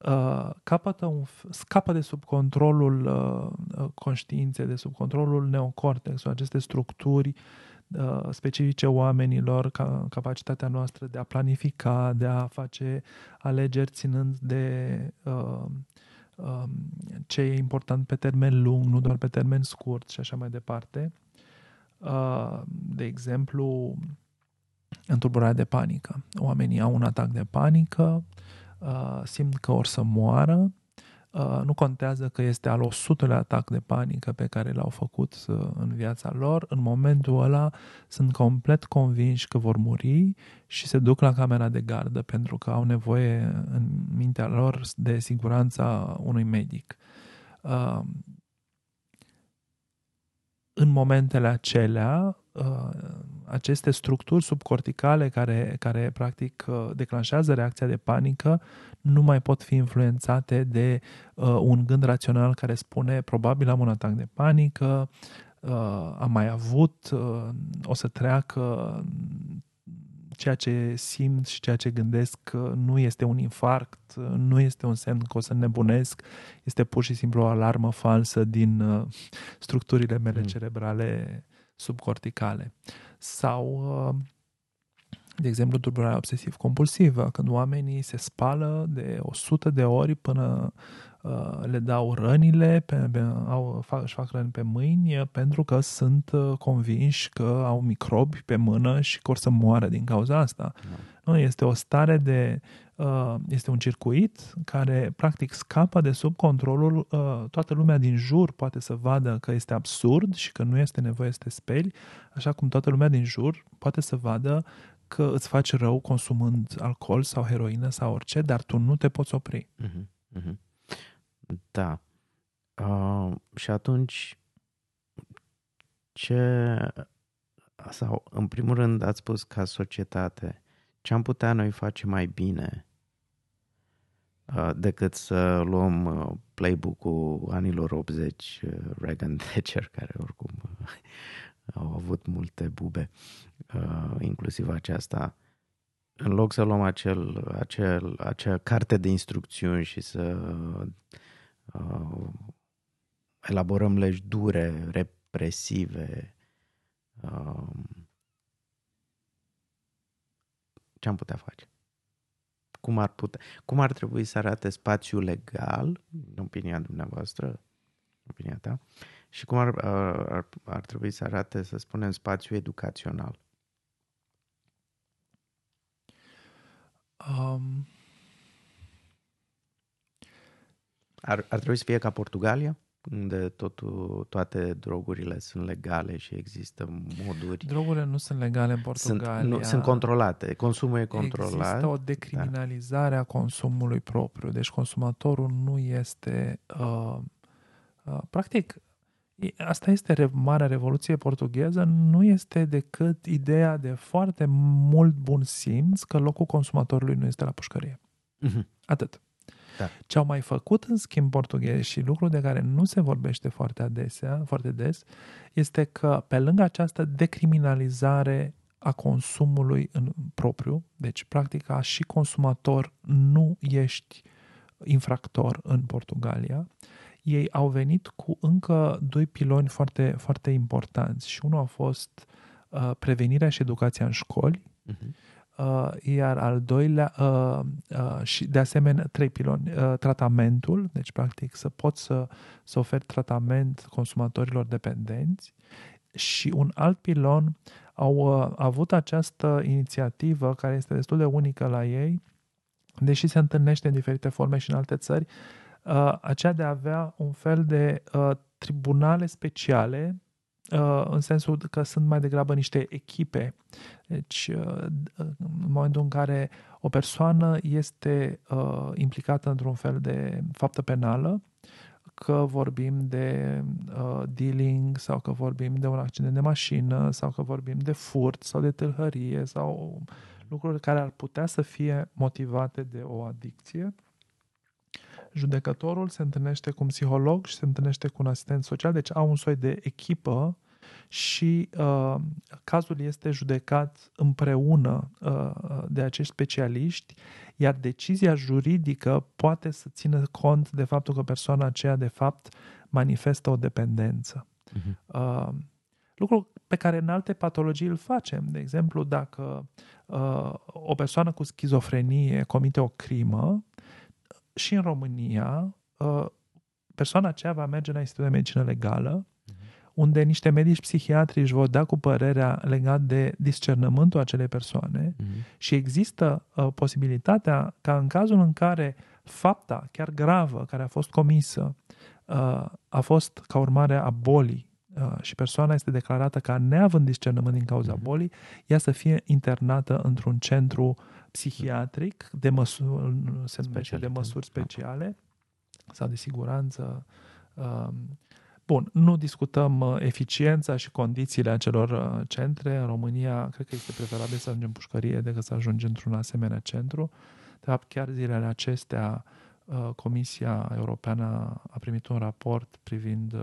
uh, capătă un, scapă de sub controlul uh, uh conștiinței, de sub controlul neocortexului, aceste structuri Uh, specifice oamenilor, ca capacitatea noastră de a planifica, de a face alegeri ținând de uh, uh, ce e important pe termen lung, nu doar pe termen scurt și așa mai departe. Uh, de exemplu, întulburarea de panică. Oamenii au un atac de panică, uh, simt că or să moară Uh, nu contează că este al 100-lea atac de panică pe care l-au făcut uh, în viața lor, în momentul ăla sunt complet convinși că vor muri și se duc la camera de gardă pentru că au nevoie în mintea lor de siguranța unui medic. Uh, în momentele acelea, aceste structuri subcorticale care, care practic declanșează reacția de panică nu mai pot fi influențate de uh, un gând rațional care spune probabil am un atac de panică, uh, am mai avut, uh, o să treacă ceea ce simt și ceea ce gândesc uh, nu este un infarct, uh, nu este un semn că o să nebunesc, este pur și simplu o alarmă falsă din uh, structurile mele mm. cerebrale subcorticale. Sau de exemplu, tulburarea obsesiv-compulsivă, când oamenii se spală de 100 de ori până uh, le dau rănile, pe, pe, au, fac, își fac răni pe mâini pentru că sunt convinși că au microbi pe mână și că or să moară din cauza asta. No. Nu, este o stare de este un circuit care practic scapă de sub controlul toată lumea din jur poate să vadă că este absurd și că nu este nevoie să te speli, așa cum toată lumea din jur poate să vadă că îți faci rău consumând alcool sau heroină sau orice, dar tu nu te poți opri. Uh-huh, uh-huh. Da. Uh, și atunci, ce... Sau, în primul rând, ați spus ca societate, ce am putea noi face mai bine uh, decât să luăm uh, playbook-ul anilor 80, uh, Reagan Thatcher, care oricum au avut multe bube, uh, inclusiv aceasta. În loc să luăm acel, acel, acea carte de instrucțiuni și să uh, elaborăm legi dure, represive, uh, ce am putea face? Cum ar, putea, cum ar trebui să arate spațiul legal, în opinia dumneavoastră, opinia ta, și cum ar, ar, ar trebui să arate, să spunem, spațiu educațional? Um... Ar, ar trebui să fie ca Portugalia, unde totul, toate drogurile sunt legale și există moduri. Drogurile nu sunt legale în Portugalia. Sunt, nu, sunt controlate, consumul e controlat. Există o decriminalizare da. a consumului propriu, deci consumatorul nu este. Uh, uh, practic, Asta este marea revoluție portugheză, nu este decât ideea de foarte mult bun simț că locul consumatorului nu este la pușcărie. Uh-huh. Atât. Da. Ce au mai făcut, în schimb, portughezi și lucru de care nu se vorbește foarte adesea, foarte des, este că pe lângă această decriminalizare a consumului în propriu, deci practic ca și consumator nu ești infractor în Portugalia, ei au venit cu încă doi piloni foarte, foarte importanți și unul a fost uh, prevenirea și educația în școli, uh-huh. Uh, iar al doilea, uh, uh, și de asemenea, trei piloni, uh, tratamentul, deci practic să poți să, să oferi tratament consumatorilor dependenți. Și un alt pilon au uh, avut această inițiativă care este destul de unică la ei, deși se întâlnește în diferite forme și în alte țări, uh, uh, aceea de a avea un fel de uh, tribunale speciale, uh, în sensul că sunt mai degrabă niște echipe. Deci, uh, în momentul în care o persoană este uh, implicată într-un fel de faptă penală, că vorbim de uh, dealing sau că vorbim de un accident de mașină sau că vorbim de furt sau de tâlhărie sau lucruri care ar putea să fie motivate de o adicție, judecătorul se întâlnește cu un psiholog și se întâlnește cu un asistent social, deci au un soi de echipă și uh, cazul este judecat împreună uh, de acești specialiști, iar decizia juridică poate să țină cont de faptul că persoana aceea de fapt manifestă o dependență. Uh-huh. Uh, lucru pe care în alte patologii îl facem. De exemplu, dacă uh, o persoană cu schizofrenie comite o crimă, și în România, uh, persoana aceea va merge la Institutul de Medicină Legală, uh-huh. unde niște medici psihiatri își vor da cu părerea legat de discernământul acelei persoane uh-huh. și există uh, posibilitatea ca în cazul în care fapta chiar gravă care a fost comisă uh, a fost ca urmare a bolii uh, și persoana este declarată ca neavând discernământ din cauza uh-huh. bolii, ea să fie internată într-un centru uh, psihiatric de măsuri, se numește de măsuri speciale sau de siguranță. Um, bun, nu discutăm uh, eficiența și condițiile acelor uh, centre. În România, cred că este preferabil să ajungem pușcărie decât să ajungem într-un asemenea centru. De fapt, chiar zilele acestea, uh, Comisia Europeană a primit un raport privind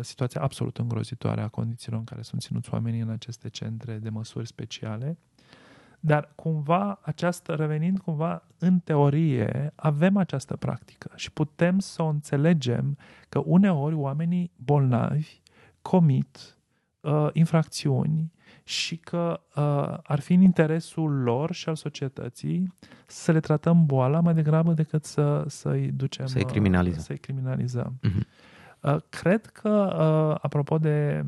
situația absolut îngrozitoare a condițiilor în care sunt ținuți oamenii în aceste centre de măsuri speciale. Dar cumva, această, revenind cumva în teorie, avem această practică și putem să o înțelegem că uneori oamenii bolnavi comit uh, infracțiuni și că uh, ar fi în interesul lor și al societății să le tratăm boala mai degrabă decât să, să-i ducem... Să-i criminalizăm. Uh, să-i criminalizăm. Mhm. Uh, cred că, uh, apropo de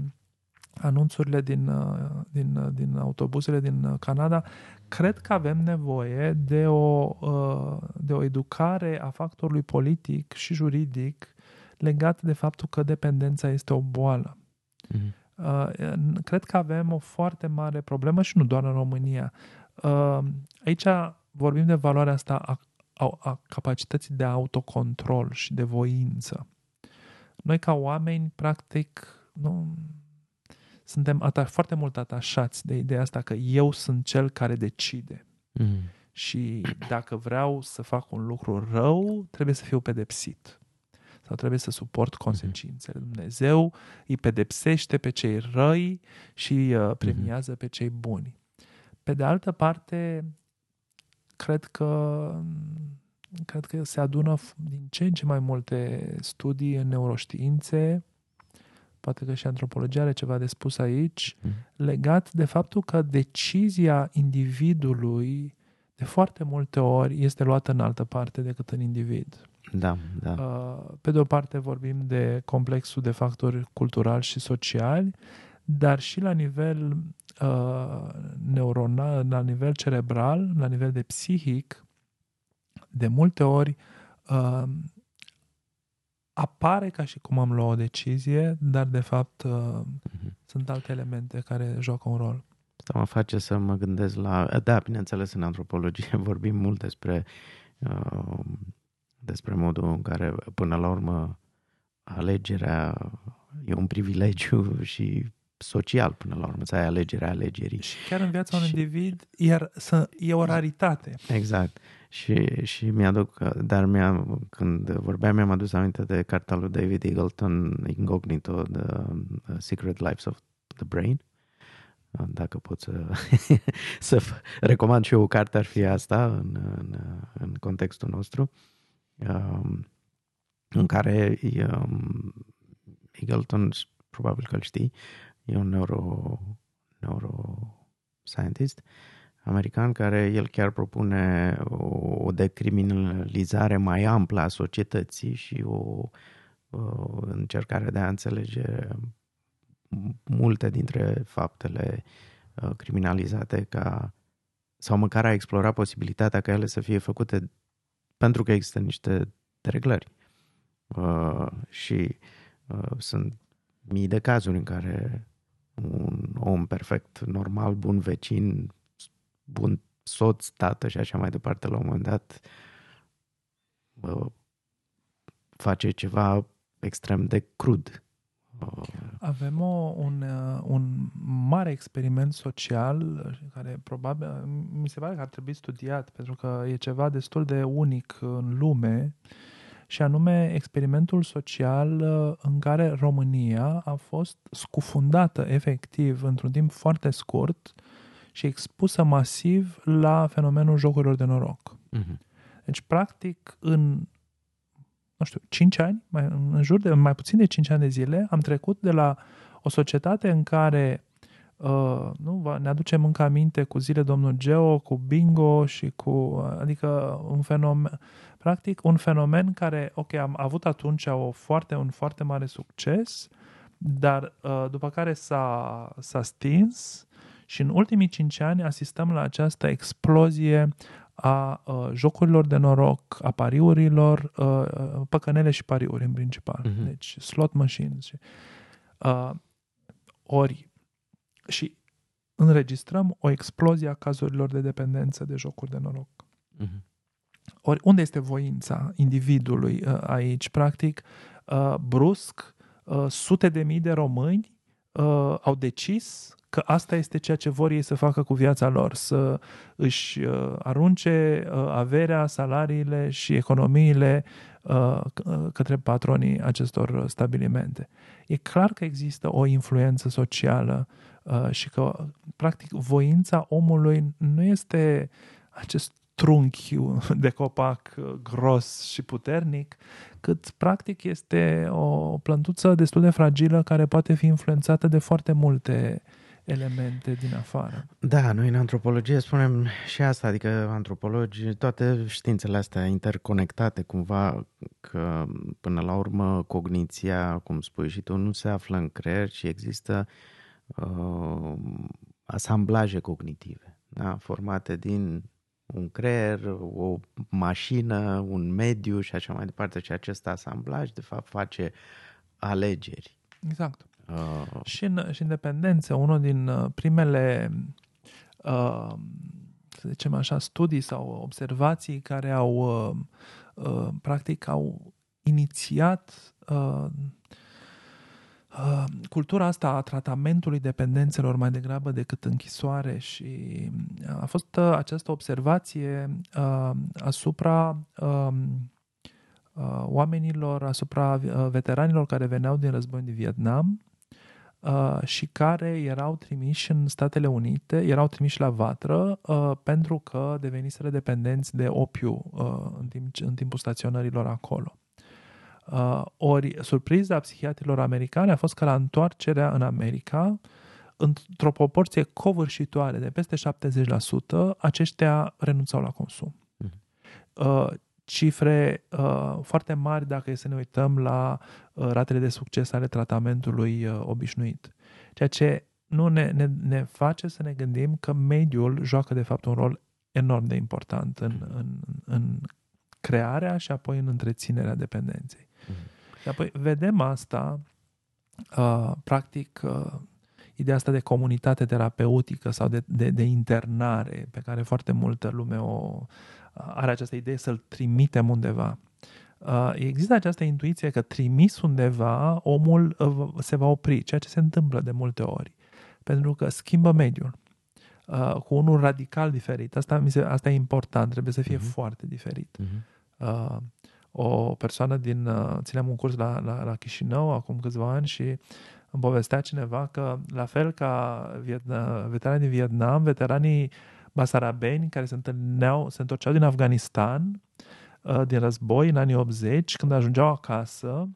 anunțurile din, uh, din, uh, din autobuzele din uh, Canada, cred că avem nevoie de o, uh, de o educare a factorului politic și juridic legat de faptul că dependența este o boală. Mhm. Uh, cred că avem o foarte mare problemă și nu doar în România. Uh, aici vorbim de valoarea asta a, a, a capacității de autocontrol și de voință. Noi ca oameni, practic, nu, suntem ata- foarte mult atașați de ideea asta că eu sunt cel care decide. Mhm. Și dacă vreau să fac un lucru rău, trebuie să fiu pedepsit. Sau trebuie să suport consecințele. Dumnezeu îi pedepsește pe cei răi și uh, premiază pe cei buni. Pe de altă parte, cred că cred că se adună f- din ce în ce mai multe studii în neuroștiințe, poate că și antropologia are ceva de spus aici, Mhm. legat de faptul că decizia individului de foarte multe ori este luată în altă parte decât în individ. Da, da. Uh, Pe de o parte vorbim de complexul de factori culturali și sociali, dar și la nivel uh, neuronal, la nivel cerebral, la nivel de psihic, de multe ori uh, apare ca și cum am luat o decizie, dar de fapt uh, Mhm. sunt alte elemente care joacă un rol. Asta mă face să mă gândesc la... Da, bineînțeles, în antropologie vorbim mult despre, uh, despre modul în care, până la urmă, alegerea e un privilegiu și social, până la urmă, să ai alegerea alegerii. Și chiar în viața unui Și- individ iar să, e o raritate. Exact. Și, și mi-aduc, dar mi-a, când vorbeam, mi-am adus aminte de cartea lui David Eagleton, Incognito, The uh, Secret Lives of the Brain. Dacă pot să, să f- recomand și eu o carte, ar fi asta în, în, în contextul nostru, um, în care um, Eagleton, probabil că îl știi, e un neuro, neuroscientist, american care el chiar propune o, o decriminalizare mai amplă a societății și o, o încercare de a înțelege multe dintre faptele uh, criminalizate ca sau măcar a explora posibilitatea ca ele să fie făcute pentru că există niște dereglări. Uh, și uh, sunt mii de cazuri în care un om perfect, normal, bun vecin, bun soț, tată și așa mai departe, la un moment dat uh, face ceva extrem de crud. Uh, Avem o, un, uh, un mare experiment social uh, care probabil, mi se pare că ar trebui studiat pentru că e ceva destul de unic în lume și anume experimentul social uh, în care România a fost scufundată efectiv într-un timp foarte scurt și expusă masiv la fenomenul jocurilor de noroc. uh-huh. Deci, practic, în, nu știu, 5 ani, mai, în jur de mai puțin de 5 ani de zile, am trecut de la o societate în care uh, nu, va- ne aducem încă aminte cu zile domnul Geo, cu bingo și cu, adică un fenomen, practic un fenomen care, ok, am avut atunci o foarte, un foarte mare succes, dar uh, după care s-a, s-a stins și în ultimii 5 ani asistăm la această explozie a uh, jocurilor de noroc, a pariurilor, uh, uh, păcănele și pariuri în principal. Mhm. Deci slot machines. Și, uh, ori și înregistrăm o explozie a cazurilor de dependență de jocuri de noroc. Uh-huh. Ori unde este voința individului uh, aici? Practic, uh, brusc, uh, sute de mii de români uh, au decis că asta este ceea ce vor ei să facă cu viața lor, să își uh, arunce uh, averea, salariile și economiile uh, c- uh, către patronii acestor uh, stabilimente. E clar că există o influență socială uh, și că, practic, voința omului nu este acest trunchi de copac gros și puternic, cât practic este o plântuță destul de fragilă care poate fi influențată de foarte multe elemente din afară. Da, noi în antropologie spunem și asta, adică antropologii, toate științele astea interconectate cumva, că până la urmă cogniția, cum spui și tu, nu se află în creier, ci există uh, asamblaje cognitive, da? formate din un creier, o mașină, un mediu și așa mai departe. Și acest asamblaj, de fapt, face alegeri. Exact. Uh. Și, în, și independență, unul din uh, primele, uh, să zicem așa, studii sau observații care au, uh, uh, practic, au inițiat uh, Uh, cultura asta a tratamentului dependențelor mai degrabă decât închisoare și uh, a fost uh, această observație uh, asupra uh, uh, oamenilor, asupra uh, veteranilor care veneau din război din Vietnam uh, și care erau trimiși în Statele Unite, erau trimiși la vatră uh, pentru că deveniseră dependenți de opiu uh, în, timp, în timpul staționărilor acolo. Uh, ori surpriza psihiatrilor americane a fost că la întoarcerea în America, într-o proporție covârșitoare de peste 70%, aceștia renunțau la consum. Mhm. Uh, cifre uh, foarte mari dacă e să ne uităm la uh, ratele de succes ale tratamentului uh, obișnuit. Ceea ce nu ne, ne, ne face să ne gândim că mediul joacă de fapt un rol enorm de important în, în, în crearea și apoi în întreținerea dependenței. Și apoi vedem asta, uh, practic, uh, ideea asta de comunitate terapeutică sau de, de, de internare, pe care foarte multă lume o are această idee să-l trimitem undeva. Uh, există această intuiție că trimis undeva, omul uh, se va opri, ceea ce se întâmplă de multe ori, pentru că schimbă mediul. Uh, cu unul radical diferit. Asta, mi se, asta e important, trebuie să fie uh-huh. foarte diferit. Uh-huh. Uh, o persoană din, uh, țineam un curs la, la, la Chișinău acum câțiva ani și îmi povestea cineva că, la fel ca Vietna, veteranii din Vietnam, veteranii basarabeni care se întâlneau, se întorceau din Afganistan, uh, din război, în anii 80, când ajungeau acasă,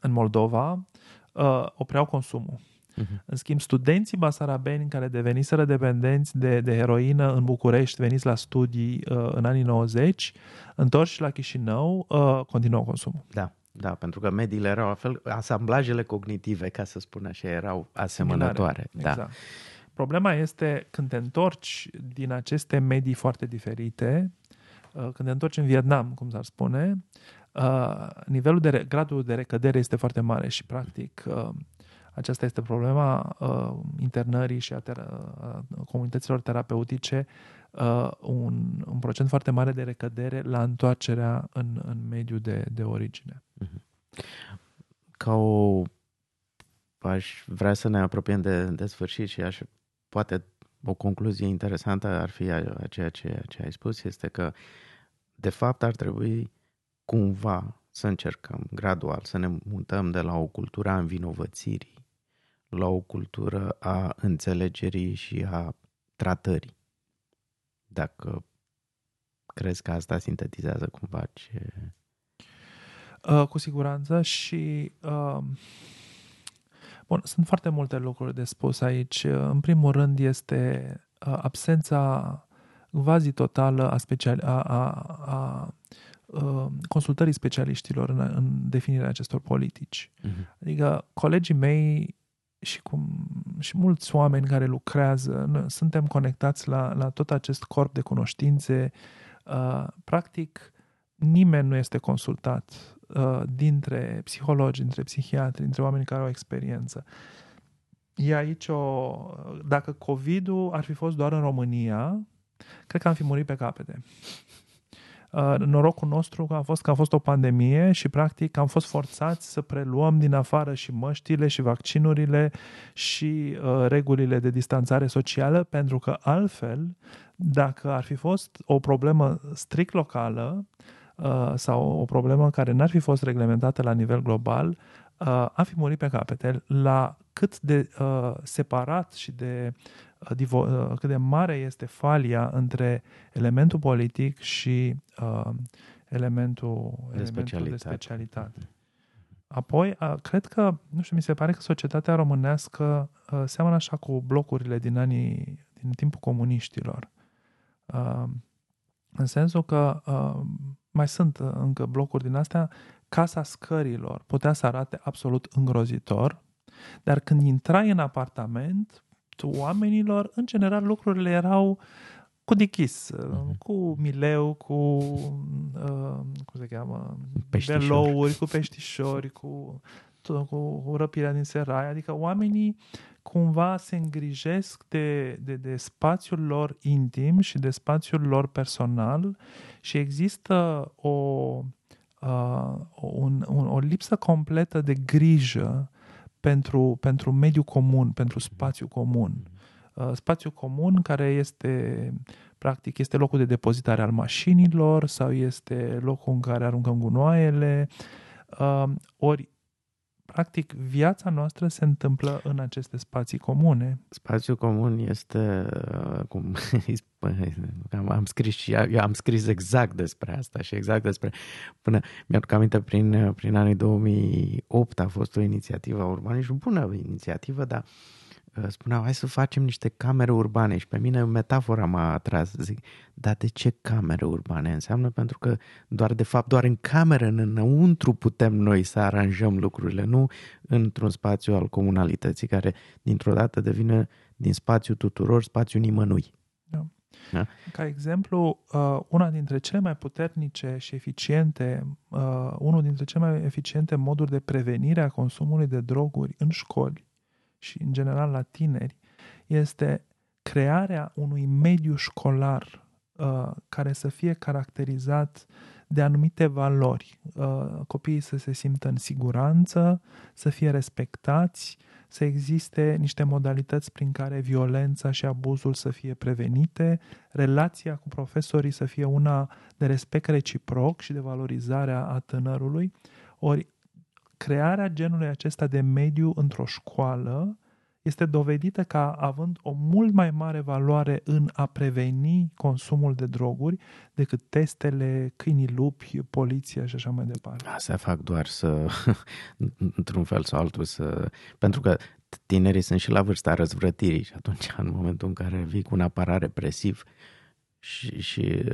în Moldova, uh, opreau consumul. Uh-huh. În schimb, studenții basarabeni care deveniseră dependenți de, de heroină în București, veniți la studii uh, în anii 90, întorși la Chișinău, uh, continuau consumul. Da. Da, pentru că mediile erau la fel, asamblajele cognitive, ca să spun așa, erau asemănătoare. Exact. Da. Problema este când te întorci din aceste medii foarte diferite, uh, când te întorci în Vietnam, cum s-ar spune, uh, nivelul de, gradul de recădere este foarte mare și practic uh, aceasta este problema uh, internării și a ter- uh, comunităților terapeutice, uh, un, un procent foarte mare de recădere la întoarcerea în, în mediul de, de origine. Mhm. Ca o... aș vrea să ne apropiem de, de sfârșit și aș poate o concluzie interesantă ar fi a ceea ce, ce ai spus, este că de fapt ar trebui cumva să încercăm gradual să ne mutăm de la o cultură a învinovățirii la o cultură a înțelegerii și a tratării. Dacă crezi că asta sintetizează cumva ce... Uh, cu siguranță și uh, bun, sunt foarte multe lucruri de spus aici. În primul rând este uh, absența quasi totală a, special, a, a, a uh, consultării specialiștilor în, în definirea acestor politici. Uh-huh. Adică colegii mei și, cum, și mulți oameni care lucrează, noi suntem conectați la, la tot acest corp de cunoștințe. Uh, practic, nimeni nu este consultat uh, dintre psihologi, dintre psihiatri, dintre oameni care au experiență. E aici o... Dacă COVID-ul ar fi fost doar în România, cred că am fi murit pe capete. Uh, norocul nostru a fost că a fost o pandemie și practic am fost forțați să preluăm din afară și măștile și vaccinurile și uh, regulile de distanțare socială pentru că altfel, dacă ar fi fost o problemă strict locală uh, sau o problemă care n-ar fi fost reglementată la nivel global, uh, am fi murit pe capete. La cât de uh, separat și de divo- cât de mare este falia între elementul politic și uh, elementul De elementul specialitate. de specialitate. Apoi, a, cred că, nu știu, mi se pare că societatea românească a, seamănă așa cu blocurile din anii, din timpul comuniștilor. A, în sensul că a, mai sunt încă blocuri din astea, casa scărilor putea să arate absolut îngrozitor, dar când intrai în apartament, tu, oamenilor, în general, lucrurile erau cu dichis, Mhm. cu mileu, cu, uh, cum se cheamă, Peștișori. belouri, cu peștișori, cu, tot, cu, cu răpirea din serai. Adică oamenii cumva se îngrijesc de, de, de spațiul lor intim și de spațiul lor personal și există o, uh, un, un, o lipsă completă de grijă pentru, pentru mediul comun, pentru spațiu comun. Uh, spațiu comun care este practic este locul de depozitare al mașinilor sau este locul în care aruncăm gunoaiele. Uh, ori, practic, viața noastră se întâmplă în aceste spații comune. Spațiul comun este, uh, cum îi spune, am, am scris și eu am scris exact despre asta și exact despre, până mi-aduc aminte, prin, prin anii 2008 a fost o inițiativă a urbaniști, o bună inițiativă, dar uh, spuneau, hai să facem niște camere urbane și pe mine metafora m-a atras, zic, dar de ce camere urbane? Înseamnă pentru că doar, de fapt, doar în cameră, în înăuntru putem noi să aranjăm lucrurile, nu într-un spațiu al comunalității care dintr-o dată devine din spațiu tuturor, spațiu nimănui. Ca exemplu, uh, una dintre cele mai puternice și eficiente, uh, unul dintre cele mai eficiente moduri de prevenire a consumului de droguri în școli și în general la tineri este crearea unui mediu școlar uh, care să fie caracterizat de anumite valori. Uh, copiii să se simtă în siguranță, să fie respectați, să existe niște modalități prin care violența și abuzul să fie prevenite, relația cu profesorii să fie una de respect reciproc și de valorizare a tânărului. Ori crearea genului acesta de mediu într-o școală este dovedită ca având o mult mai mare valoare în a preveni consumul de droguri decât testele, câinii lupi, poliția și așa mai departe. Asta fac doar să, într-un fel sau altul, să... pentru că tinerii sunt și la vârsta răzvrătirii și atunci, în momentul în care vii cu un aparat represiv și, și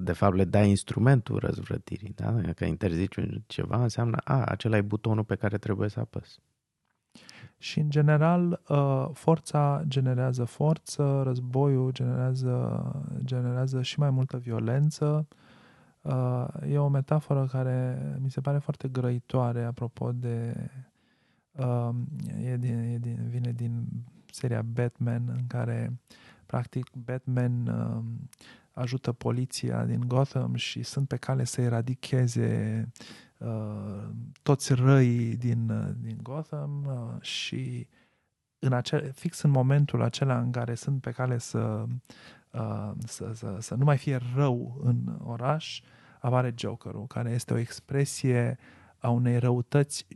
de fapt le dai instrumentul răzvrătirii, da? că interzici ceva, înseamnă, a, acela e butonul pe care trebuie să apăs. Și, în general, forța generează forță, războiul generează, generează și mai multă violență. E o metaforă care mi se pare foarte grăitoare apropo de... E din, e din, vine din seria Batman, în care, practic, Batman ajută poliția din Gotham și sunt pe cale să eradicheze uh, toți răii din, uh, din Gotham uh, și în acel, fix în momentul acela în care sunt pe cale să, uh, să, să, să nu mai fie rău în oraș, apare Jokerul, care este o expresie a unei răutăți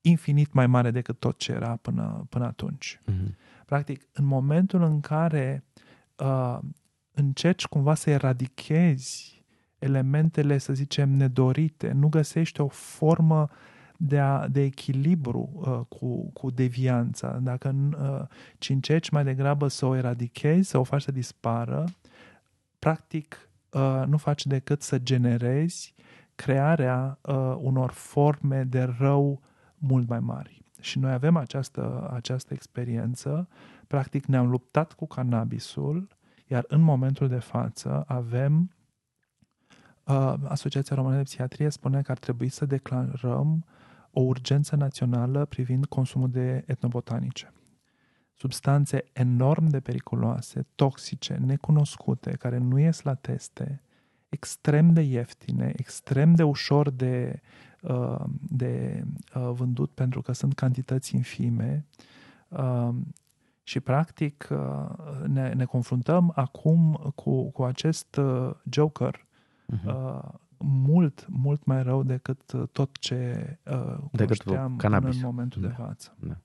infinit mai mare decât tot ce era până, până atunci. Mm-hmm. Practic, în momentul în care uh, încerci cumva să eradichezi elementele, să zicem, nedorite, nu găsești o formă de, a, de echilibru uh, cu, cu devianța, dacă uh, ci încerci mai degrabă să o eradichezi, să o faci să dispară, practic uh, nu faci decât să generezi crearea uh, unor forme de rău mult mai mari. Și noi avem această, această experiență, practic ne-am luptat cu cannabisul, iar în momentul de față avem uh, Asociația Română de Psihiatrie spune că ar trebui să declarăm o urgență națională privind consumul de etnobotanice. Substanțe enorm de periculoase, toxice, necunoscute, care nu ies la teste, extrem de ieftine, extrem de ușor de, uh, de uh, vândut pentru că sunt cantități infime uh, și, practic, ne, ne confruntăm acum cu, cu acest uh, Joker uh-huh. uh, mult, mult mai rău decât tot ce uh, decât cunoșteam cannabis. în momentul da. de față. Da.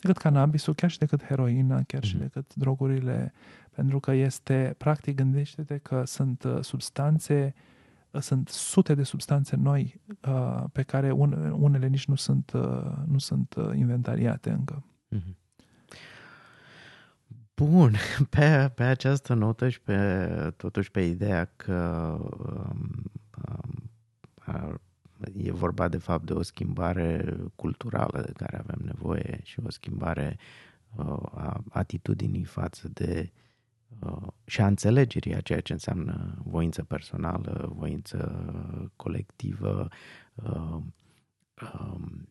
decât cannabisul, chiar și decât heroina, chiar și Mhm. decât drogurile, pentru că este, practic, gândește-te că sunt uh, substanțe, uh, sunt sute de substanțe noi uh, pe care un, unele nici nu sunt, uh, nu sunt uh, inventariate încă. Mhm. Bun, pe, pe această notă și pe, totuși pe ideea că um, um, a- e vorba de fapt de o schimbare culturală de care avem nevoie și o schimbare uh, a atitudinii față de uh, și a înțelegerii a ceea ce înseamnă voință personală, voință colectivă, uh, um,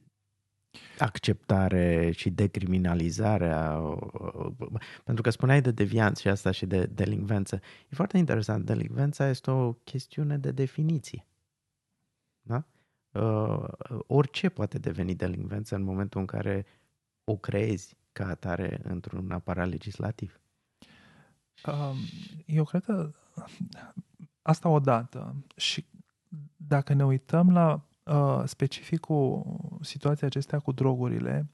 acceptare și decriminalizarea, uh, pentru că spuneai de devianță și asta și de delinvență. E foarte interesant. Delinvența este o chestiune de definiție. Da? Uh, orice poate deveni delinvență în momentul în care o creezi ca atare într-un aparat legislativ. Um, Eu cred că asta odată și dacă ne uităm la uh, specificul situației acestea cu drogurile,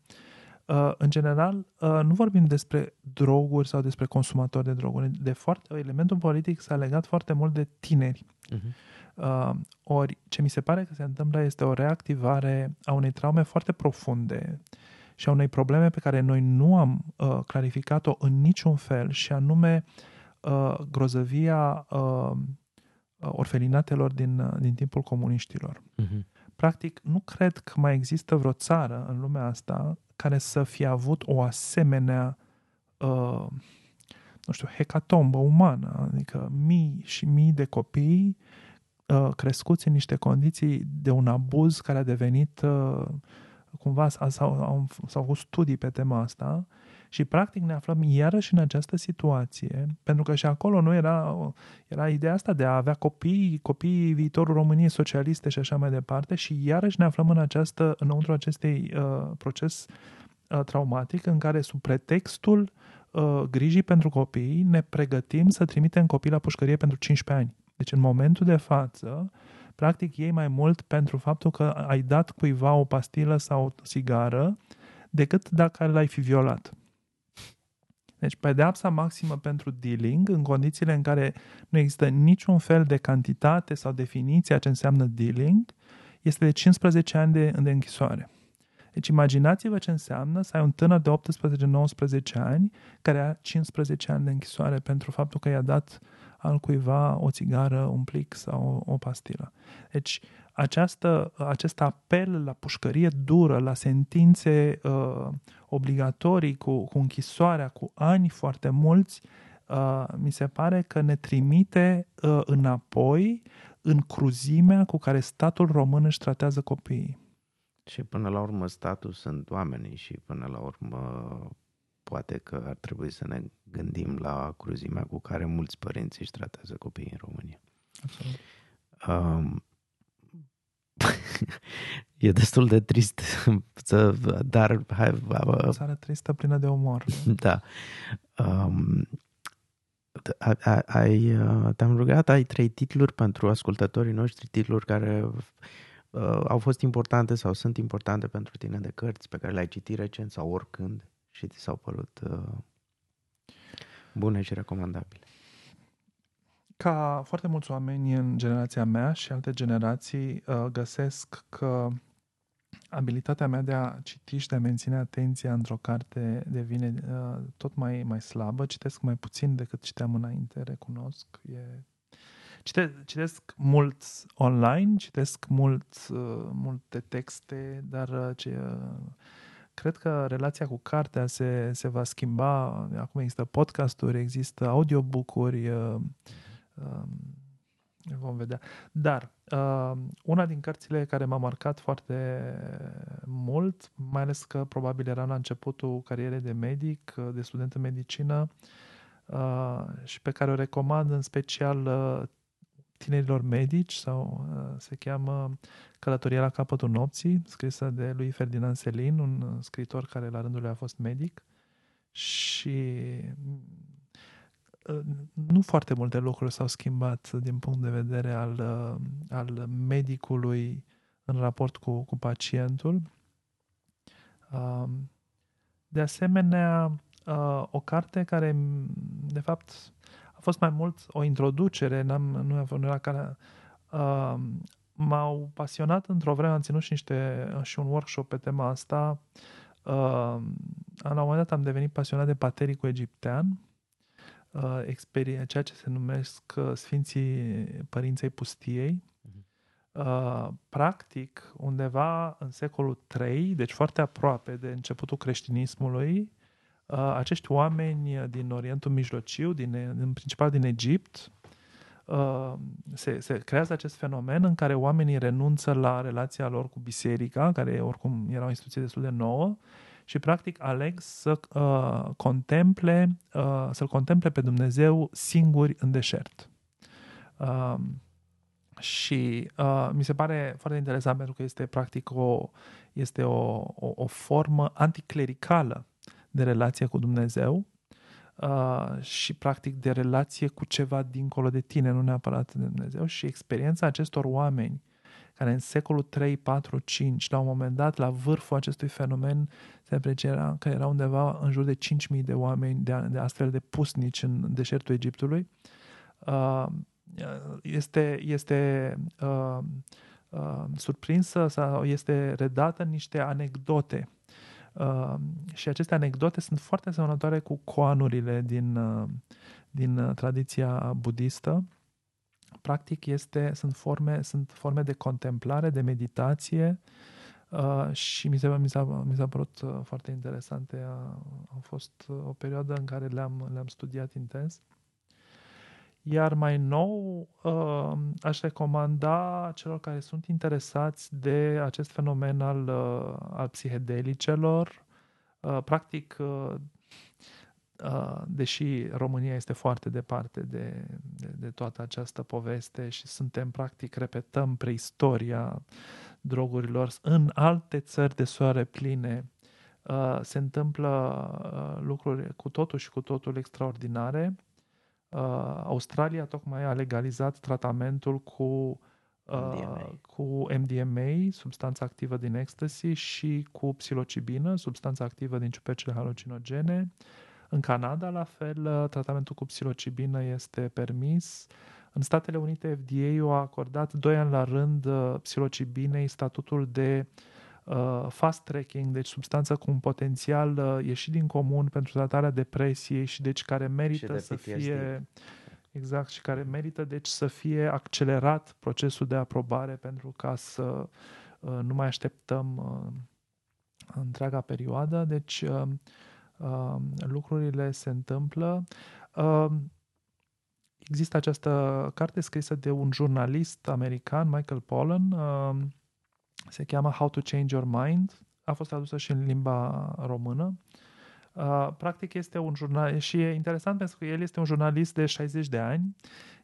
uh, în general, uh, nu vorbim despre droguri sau despre consumatori de droguri. De foarte, elementul politic s-a legat foarte mult de tineri. Uh-huh. Uh, ori ce mi se pare că se întâmplă este o reactivare a unei traume foarte profunde și a unei probleme pe care noi nu am uh, clarificat-o în niciun fel și anume uh, grozăvia uh, orfelinatelor din, uh, din timpul comuniștilor. Uh-huh. Practic, nu cred că mai există vreo țară în lumea asta care să fie avut o asemenea uh, nu știu, hecatombă umană, adică mii și mii de copii uh, crescuți în niște condiții de un abuz care a devenit uh, cumva s- s-au, au, s-au făcut studii pe tema asta și practic ne aflăm iarăși în această situație, pentru că și acolo nu era, era ideea asta de a avea copii, copii viitorul României socialiste și așa mai departe și iarăși ne aflăm în această, înăuntru acestei uh, proces uh, traumatic în care sub pretextul uh, grijii pentru copii ne pregătim să trimitem copii la pușcărie pentru 15 ani. Deci în momentul de față, practic iei mai mult pentru faptul că ai dat cuiva o pastilă sau o țigară decât dacă l-ai fi violat. Deci pedeapsa maximă pentru dealing, în condițiile în care nu există niciun fel de cantitate sau definiție a ce înseamnă dealing, este de 15 ani de, de închisoare. Deci imaginați-vă ce înseamnă să ai un tânăr de 18-19 ani care are 15 ani de închisoare pentru faptul că i-a dat al cuiva o țigară, un plic sau o, o pastilă. Deci această, acest apel la pușcărie dură, la sentințe uh, obligatorii cu, cu închisoarea, cu ani foarte mulți, uh, mi se pare că ne trimite uh, înapoi în cruzimea cu care statul român își tratează copiii. Și până la urmă statul sunt oamenii și până la urmă poate că ar trebui să ne gândim la cruzimea cu care mulți părinți își tratează copiii în România. Absolut. Um, e destul de trist, să, dar hai, O țară tristă, plină de umor. da. Um, ai, ai- ai, uh, te-am rugat, ai trei titluri pentru ascultătorii noștri, titluri care uh, au fost importante sau sunt importante pentru tine de cărți pe care le-ai citit recent sau oricând și ți s-au părut uh, bune și recomandabile. Ca foarte mulți oameni în generația mea și alte generații uh, găsesc că abilitatea mea de a citi și de a menține atenția într-o carte devine uh, tot mai, mai slabă. Citesc mai puțin decât citeam înainte, recunosc. E... Cite, citesc mult online, citesc mult, uh, multe texte, dar uh, ce, uh, cred că relația cu cartea se, se va schimba. Acum există podcasturi, există audiobook-uri, uh, um, vom vedea. Dar uh, una din cărțile care m-a marcat foarte mult, mai ales că probabil eram la începutul carierei de medic, uh, de student în medicină, uh, și pe care o recomand în special uh, tinerilor medici sau uh, se cheamă Călătoria la capătul nopții, scrisă de lui Ferdinand Selin, un uh, scriitor care la rândul lui a fost medic și uh, nu foarte multe lucruri s-au schimbat din punct de vedere al, uh, al medicului în raport cu, cu pacientul. Um, De asemenea, uh, o carte care, de fapt, a fost mai mult o introducere, n-am, nu, nu era care... Uh, m-au pasionat într-o vreme, am ținut și, niște, și un workshop pe tema asta. Uh, la un moment dat am devenit pasionat de patericul egiptean, uh, experie, ceea ce se numesc uh, Sfinții Părinței Pustiei. Mhm. Uh, practic, undeva în secolul III, deci foarte aproape de începutul creștinismului, uh, acești oameni din Orientul Mijlociu, din, în principal din Egipt, uh, se, se creează acest fenomen în care oamenii renunță la relația lor cu biserica, care oricum era o instituție destul de nouă, și practic aleg să uh, contemple, uh, să-L contemple pe Dumnezeu singuri în deșert. Uh, și uh, mi se pare foarte interesant pentru că este practic o, este o, o, o formă anticlericală de relație cu Dumnezeu uh, și practic de relație cu ceva dincolo de tine, nu neapărat de Dumnezeu. Și experiența acestor oameni care în secolul 3, 4, 5, la un moment dat, la vârful acestui fenomen, se aprecia că era undeva în jur de 5.000 de oameni de, de astfel de pusnici în deșertul Egiptului. Uh, este, este uh, uh, surprinsă sau este redată în niște anecdote. Uh, și aceste anecdote sunt foarte asemănătoare cu coanurile din, uh, din uh, tradiția budistă practic este, sunt, forme, sunt forme de contemplare, de meditație uh, și mi, se, mi, s-a, mi s-a părut uh, foarte interesante. A, a fost uh, o perioadă în care le-am, le-am studiat intens. Iar mai nou, uh, aș recomanda celor care sunt interesați de acest fenomen al, uh, al psihedelicelor, uh, practic Uh, deși România este foarte departe de, de, de toată această poveste și suntem, practic, repetăm preistoria drogurilor în alte țări de soare pline, uh, se întâmplă uh, lucruri cu totul și cu totul extraordinare. Australia tocmai a legalizat tratamentul cu MDMA. cu MDMA, substanța activă din ecstasy, și cu psilocibină, substanța activă din ciupercile halucinogene. În Canada, la fel, tratamentul cu psilocibină este permis. În Statele Unite, FDA a acordat doi ani la rând uh, psilocibinei statutul de uh, fast tracking, deci substanță cu un potențial uh, ieșit din comun pentru tratarea depresiei și deci care merită să fie exact și care merită deci să fie accelerat procesul de aprobare pentru ca să uh, nu mai așteptăm uh, întreaga perioadă. Deci uh, uh, lucrurile se întâmplă. Uh, există această carte scrisă de un jurnalist american, Michael Pollan, uh, se cheamă How to Change Your Mind, a fost tradusă și în limba română. Uh, practic este un jurnalist și e interesant pentru că el este un jurnalist de 60 de ani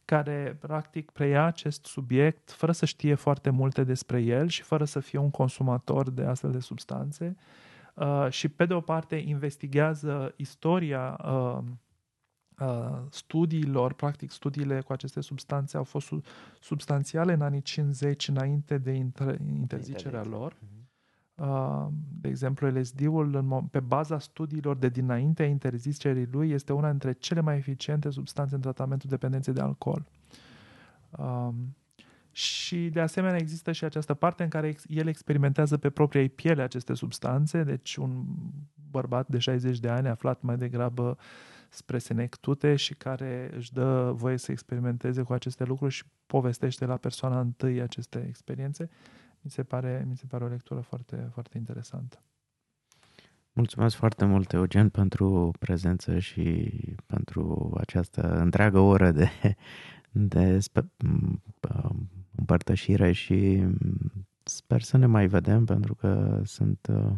care practic preia acest subiect fără să știe foarte multe despre el și fără să fie un consumator de astfel de substanțe uh, și pe de o parte investigează istoria uh, uh, studiilor, practic studiile cu aceste substanțe au fost substanțiale în anii 50 înainte de interzicerea lor. Mhm. Uh, de exemplu, LSD-ul, pe baza studiilor de dinaintea interzicerii lui, este una dintre cele mai eficiente substanțe în tratamentul dependenței de alcool. Uh, și de asemenea există și această parte în care el experimentează pe propria ei piele aceste substanțe, deci un bărbat de 60 de ani aflat mai degrabă spre senectute și care își dă voie să experimenteze cu aceste lucruri și povestește la persoana întâi aceste experiențe. Mi se pare, mi se pare o lectură foarte, foarte interesantă. Mulțumesc foarte mult, Eugen, pentru prezență și pentru această întreagă oră de, de împărtășire și sper să ne mai vedem pentru că sunt uh,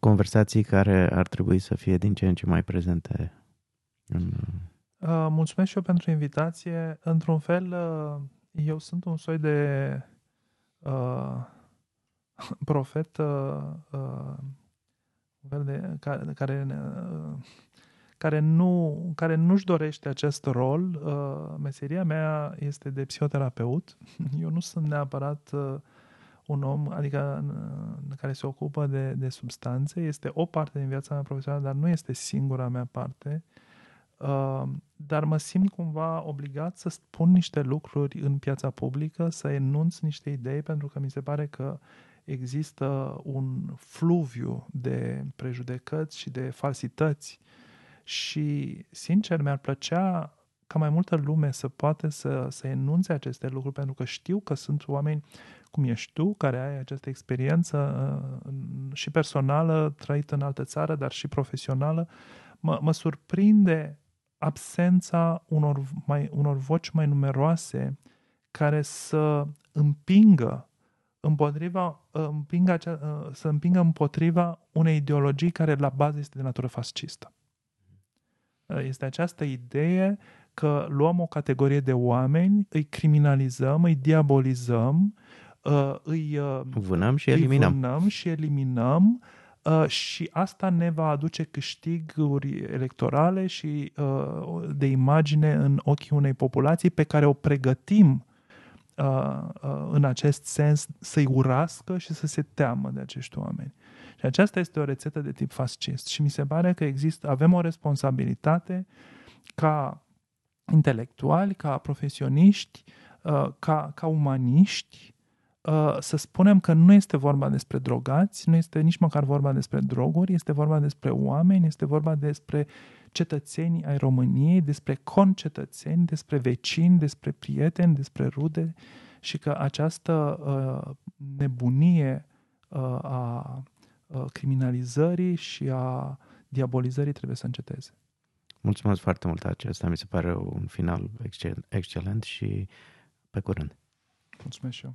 conversații care ar trebui să fie din ce în ce mai prezente. În... Uh, mulțumesc și eu pentru invitație. Într-un fel, uh, eu sunt un soi de uh, profet uh, uh, de, care, care uh, care, nu, care nu-și dorește acest rol. Uh, meseria mea este de psihoterapeut. Eu nu sunt neapărat uh, un om, adică care se ocupă de, de substanțe, este o parte din viața mea profesională, dar nu este singura mea parte. Uh, dar mă simt cumva obligat să spun niște lucruri în piața publică, să enunț niște idei, pentru că mi se pare că există un fluviu de prejudecăți și de falsități și, sincer, mi-ar plăcea ca mai multă lume să poate să, să enunțe aceste lucruri, pentru că știu că sunt oameni cum ești tu, care ai această experiență uh, și personală, trăită în altă țară, dar și profesională, mă, mă surprinde absența unor, mai, unor voci mai numeroase care să împingă împotriva, împingă acea, uh, să împingă împotriva unei ideologii care la bază este de natură fascistă. Uh, este această idee că luăm o categorie de oameni, îi criminalizăm, îi diabolizăm, uh, îi vânăm și eliminăm. Vânăm și eliminăm și asta ne va aduce câștiguri electorale și de imagine în ochii unei populații pe care o pregătim Uh, uh, în acest sens să-i urască și să se teamă de acești oameni. Și aceasta este o rețetă de tip fascist și mi se pare că există, avem o responsabilitate ca intelectuali, ca profesioniști, uh, ca, ca umaniști, să spunem că nu este vorba despre drogați, nu este nici măcar vorba despre droguri, este vorba despre oameni, este vorba despre cetățeni ai României, despre concetățeni, despre vecini, despre prieteni, despre rude și că această uh, nebunie uh, a uh, criminalizării și a diabolizării trebuie să înceteze. Mulțumesc foarte mult acesta, mi se pare un final excelent și pe curând. Mulțumesc și eu.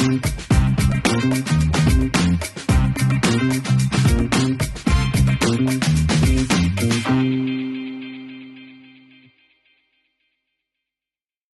Thank you.